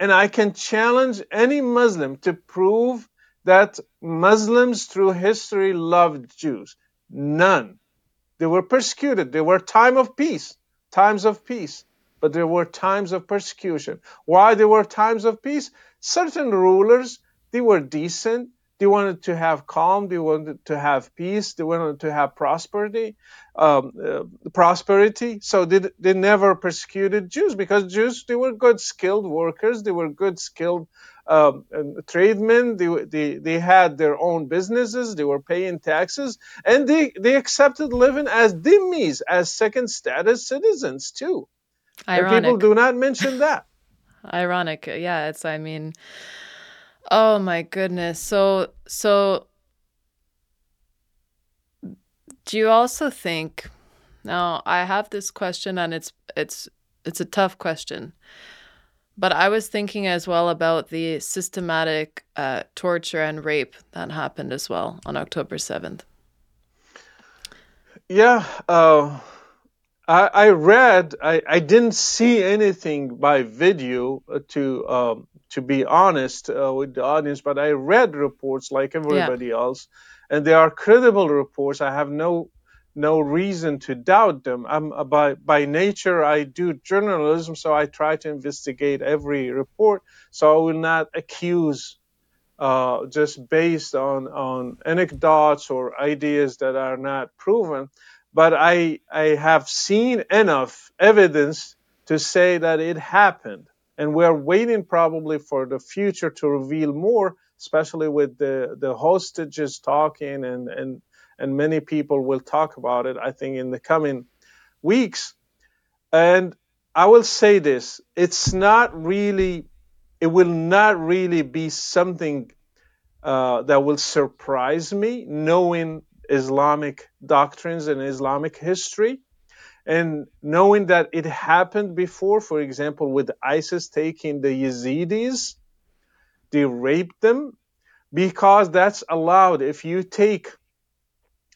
And I can challenge any Muslim to prove that Muslims through history loved Jews. None. They were persecuted. There were time of peace, times of peace, but there were times of persecution. Why there were times of peace? Certain rulers, they were decent, they wanted to have calm. They wanted to have peace. They wanted to have prosperity. Um, uh, prosperity. So they, they never persecuted Jews because Jews they were good skilled workers. They were good skilled um, tradesmen. They, they they had their own businesses. They were paying taxes, and they they accepted living as dhimmis, as second status citizens too. Ironic. And people do not mention that. Ironic. Yeah, it's. I mean Oh my goodness. So so do you also think now I have this question and it's it's it's a tough question. But I was thinking as well about the systematic uh, torture and rape that happened as well on October 7th. Yeah, uh, I, I, read, I, I didn't see anything by video to um, to be honest uh, with the audience, but I read reports like everybody yeah. else, and they are credible reports. I have no no reason to doubt them. I'm uh, by by nature I do journalism, so I try to investigate every report. So I will not accuse uh, just based on on anecdotes or ideas that are not proven. But I I have seen enough evidence to say that it happened and we're waiting probably for the future to reveal more, especially with the, the hostages talking and, and, and many people will talk about it, I think, in the coming weeks. And I will say this it's not really, it will not really be something uh, that will surprise me knowing Islamic doctrines and Islamic history. And knowing that it happened before, for example, with ISIS taking the Yazidis, they raped them because that's allowed. If you take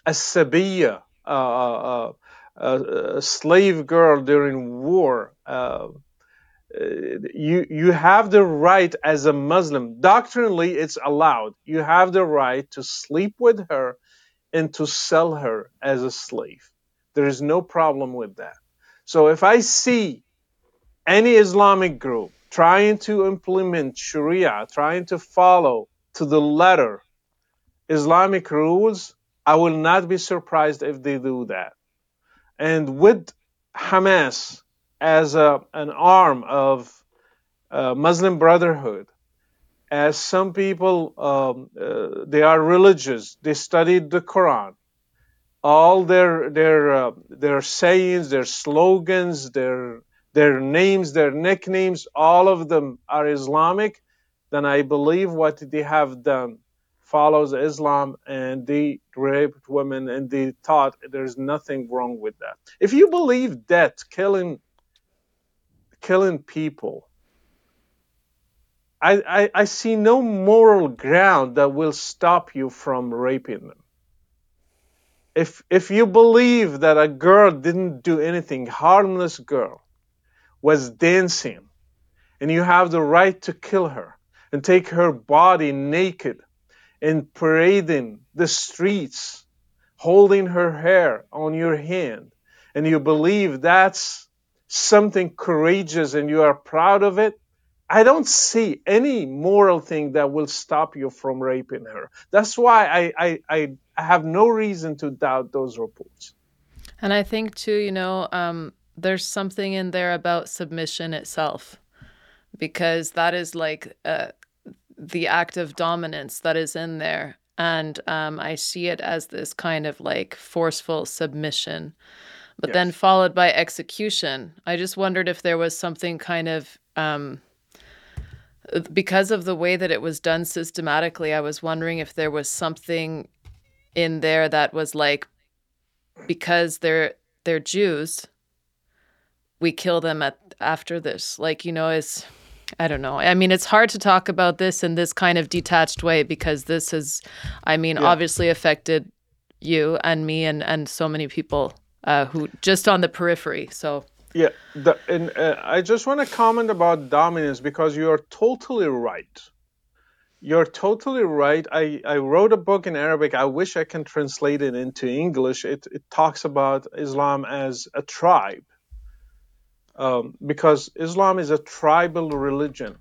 a Sabiya, uh, uh, a slave girl during war, uh, you you have the right as a Muslim. Doctrinally, it's allowed. You have the right to sleep with her and to sell her as a slave. There is no problem with that. So if I see any Islamic group trying to implement Sharia, trying to follow to the letter Islamic rules, I will not be surprised if they do that. And with Hamas as a, an arm of uh, Muslim Brotherhood, as some people, um, uh, they are religious, they studied the Quran, all their their uh, their sayings, their slogans, their their names, their nicknames, all of them are Islamic, then I believe what they have done follows Islam and they raped women and they thought there's nothing wrong with that. If you believe that killing killing people, I, I, I see no moral ground that will stop you from raping them if if you believe that a girl didn't do anything, harmless girl was dancing, and you have the right to kill her and take her body naked and parading the streets, holding her hair on your hand, and you believe that's something courageous and you are proud of it, I don't see any moral thing that will stop you from raping her. That's why I, I, I, have no reason to doubt those reports. And I think, too, you know, um, there's something in there about submission itself, because that is like uh, the act of dominance that is in there. And um, I see it as this kind of like forceful submission, but yes. then followed by execution. I just wondered if there was something kind of. Um, because of the way that it was done systematically, I was wondering if there was something in there that was like, because they're they're Jews, we kill them at after this. Like you know, is I don't know. I mean, it's hard to talk about this in this kind of detached way because this has, I mean, yeah. obviously affected you and me and and so many people uh, who just on the periphery. So yeah, the, and uh, I just want to comment about dominance because you are totally right. You're totally right. I, I wrote a book in Arabic. I wish I can translate it into English. It, it talks about Islam as a tribe um, because Islam is a tribal religion.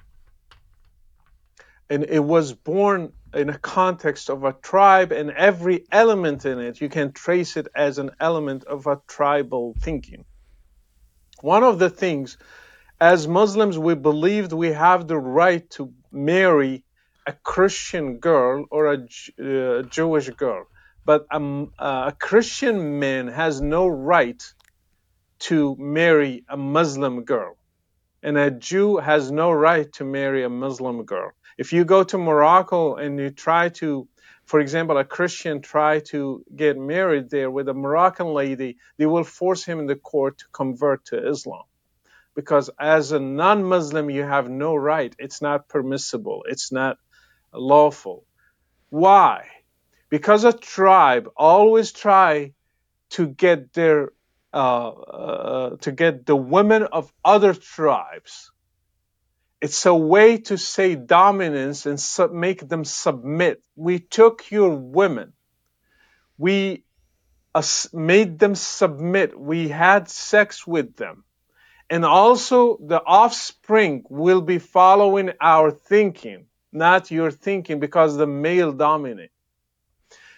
And it was born in a context of a tribe, and every element in it, you can trace it as an element of a tribal thinking. One of the things, as Muslims, we believed we have the right to marry a Christian girl or a uh, Jewish girl, but a, a Christian man has no right to marry a Muslim girl, and a Jew has no right to marry a Muslim girl. If you go to Morocco and you try to, for example, a Christian try to get married there with a Moroccan lady, they will force him in the court to convert to Islam. Because as a non Muslim, you have no right. It's not permissible. It's not lawful. Why? Because a tribe always try to get their uh, uh, to get the women of other tribes. It's a way to say dominance and sub- make them submit. We took your women. We made them submit. We had sex with them. And also, the offspring will be following our thinking, not your thinking, because the male dominate.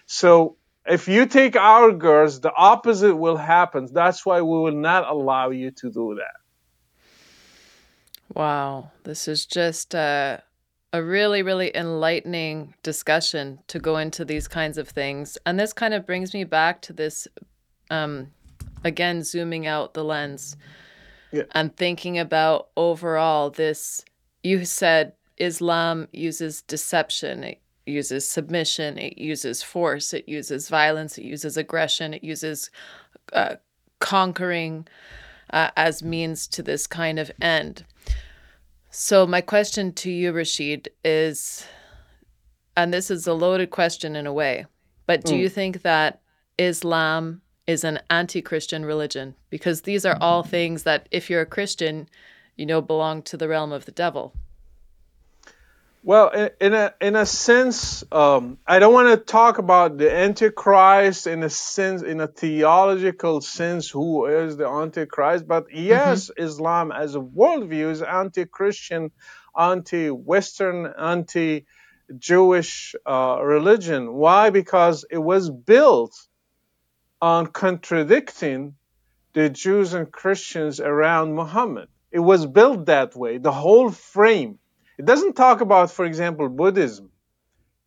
So if you take our girls, the opposite will happen. That's why we will not allow you to do that. Wow. This is just a, a really, really enlightening discussion to go into these kinds of things. And this kind of brings me back to this, um, again, zooming out the lens yeah. and thinking about overall this. You said Islam uses deception, it uses submission, it uses force, it uses violence, it uses aggression, it uses uh, conquering uh, as means to this kind of end. So, my question to you, Rashid, is and this is a loaded question in a way, but do mm. you think that Islam is an anti Christian religion? Because these are all things that, if you're a Christian, you know belong to the realm of the devil. Well, in, in a in a sense, um, I don't want to talk about the Antichrist in a sense, in a theological sense, who is the Antichrist. But yes, mm-hmm. Islam as a worldview is anti-Christian, anti-Western, anti-Jewish uh, religion. Why? Because it was built on contradicting the Jews and Christians around Muhammad. It was built that way. The whole frame it doesn't talk about, for example, Buddhism.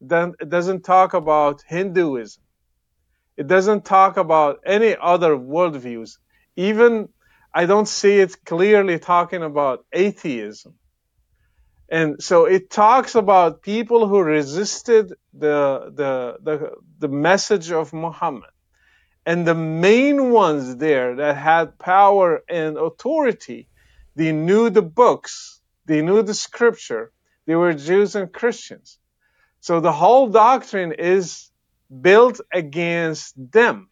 It doesn't talk about Hinduism. It doesn't talk about any other worldviews. Even I don't see it clearly talking about atheism. And so it talks about people who resisted the, the, the, the message of Muhammad. And the main ones there that had power and authority, they knew the books they knew the scripture. They were Jews and Christians. So the whole doctrine is built against them.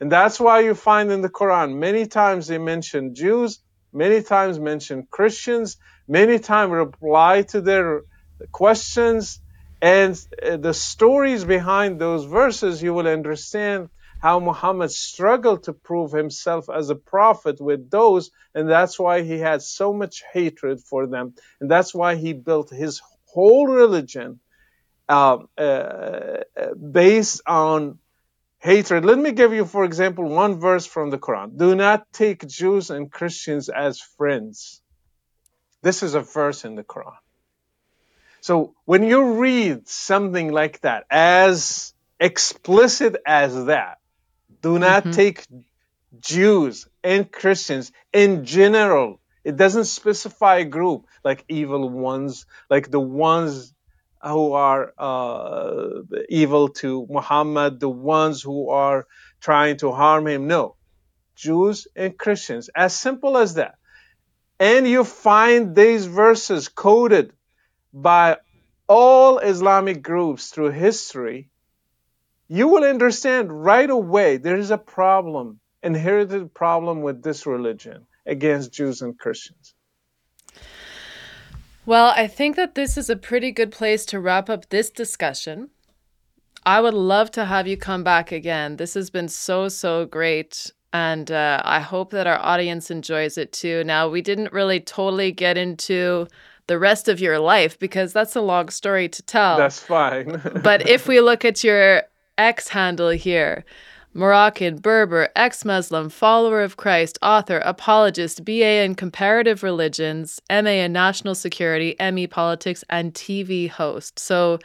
And that's why you find in the Quran many times they mention Jews, many times mention Christians, many times reply to their questions. And uh, the stories behind those verses, you will understand how Muhammad struggled to prove himself as a prophet with those, and that's why he had so much hatred for them, and that's why he built his whole religion uh, uh, based on hatred. Let me give you, for example, one verse from the Quran. Do not take Jews and Christians as friends. This is a verse in the Quran. So when you read something like that, as explicit as that, do not mm-hmm. take Jews and Christians in general. It doesn't specify a group like evil ones, like the ones who are uh, evil to Muhammad, the ones who are trying to harm him. No, Jews and Christians, as simple as that. And you find these verses quoted by all Islamic groups through history you will understand right away there is a problem inherited problem with this religion against Jews and Christians. Well, I think that this is a pretty good place to wrap up this discussion. I would love to have you come back again. This has been so, so great. And uh, I hope that our audience enjoys it too. Now, we didn't really totally get into the rest of your life because that's a long story to tell. That's fine. but if we look at your X handle here, Moroccan, Berber, ex Muslim, follower of Christ, author, apologist, BA in comparative religions, MA in national security, ME politics, and TV host. So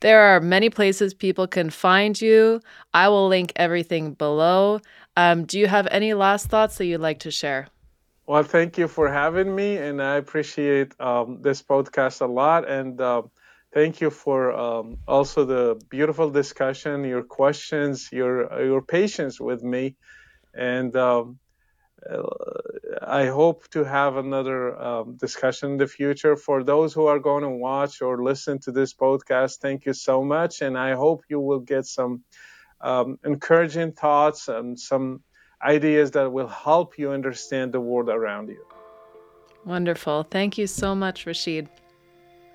there are many places people can find you. I will link everything below. Um, do you have any last thoughts that you'd like to share? Well, thank you for having me, and I appreciate um, this podcast a lot. And uh, Thank you for um, also the beautiful discussion, your questions, your your patience with me, and um, uh, I hope to have another um, discussion in the future. For those who are going to watch or listen to this podcast, thank you so much, and I hope you will get some um, encouraging thoughts and some ideas that will help you understand the world around you. Wonderful. Thank you so much, Rashid.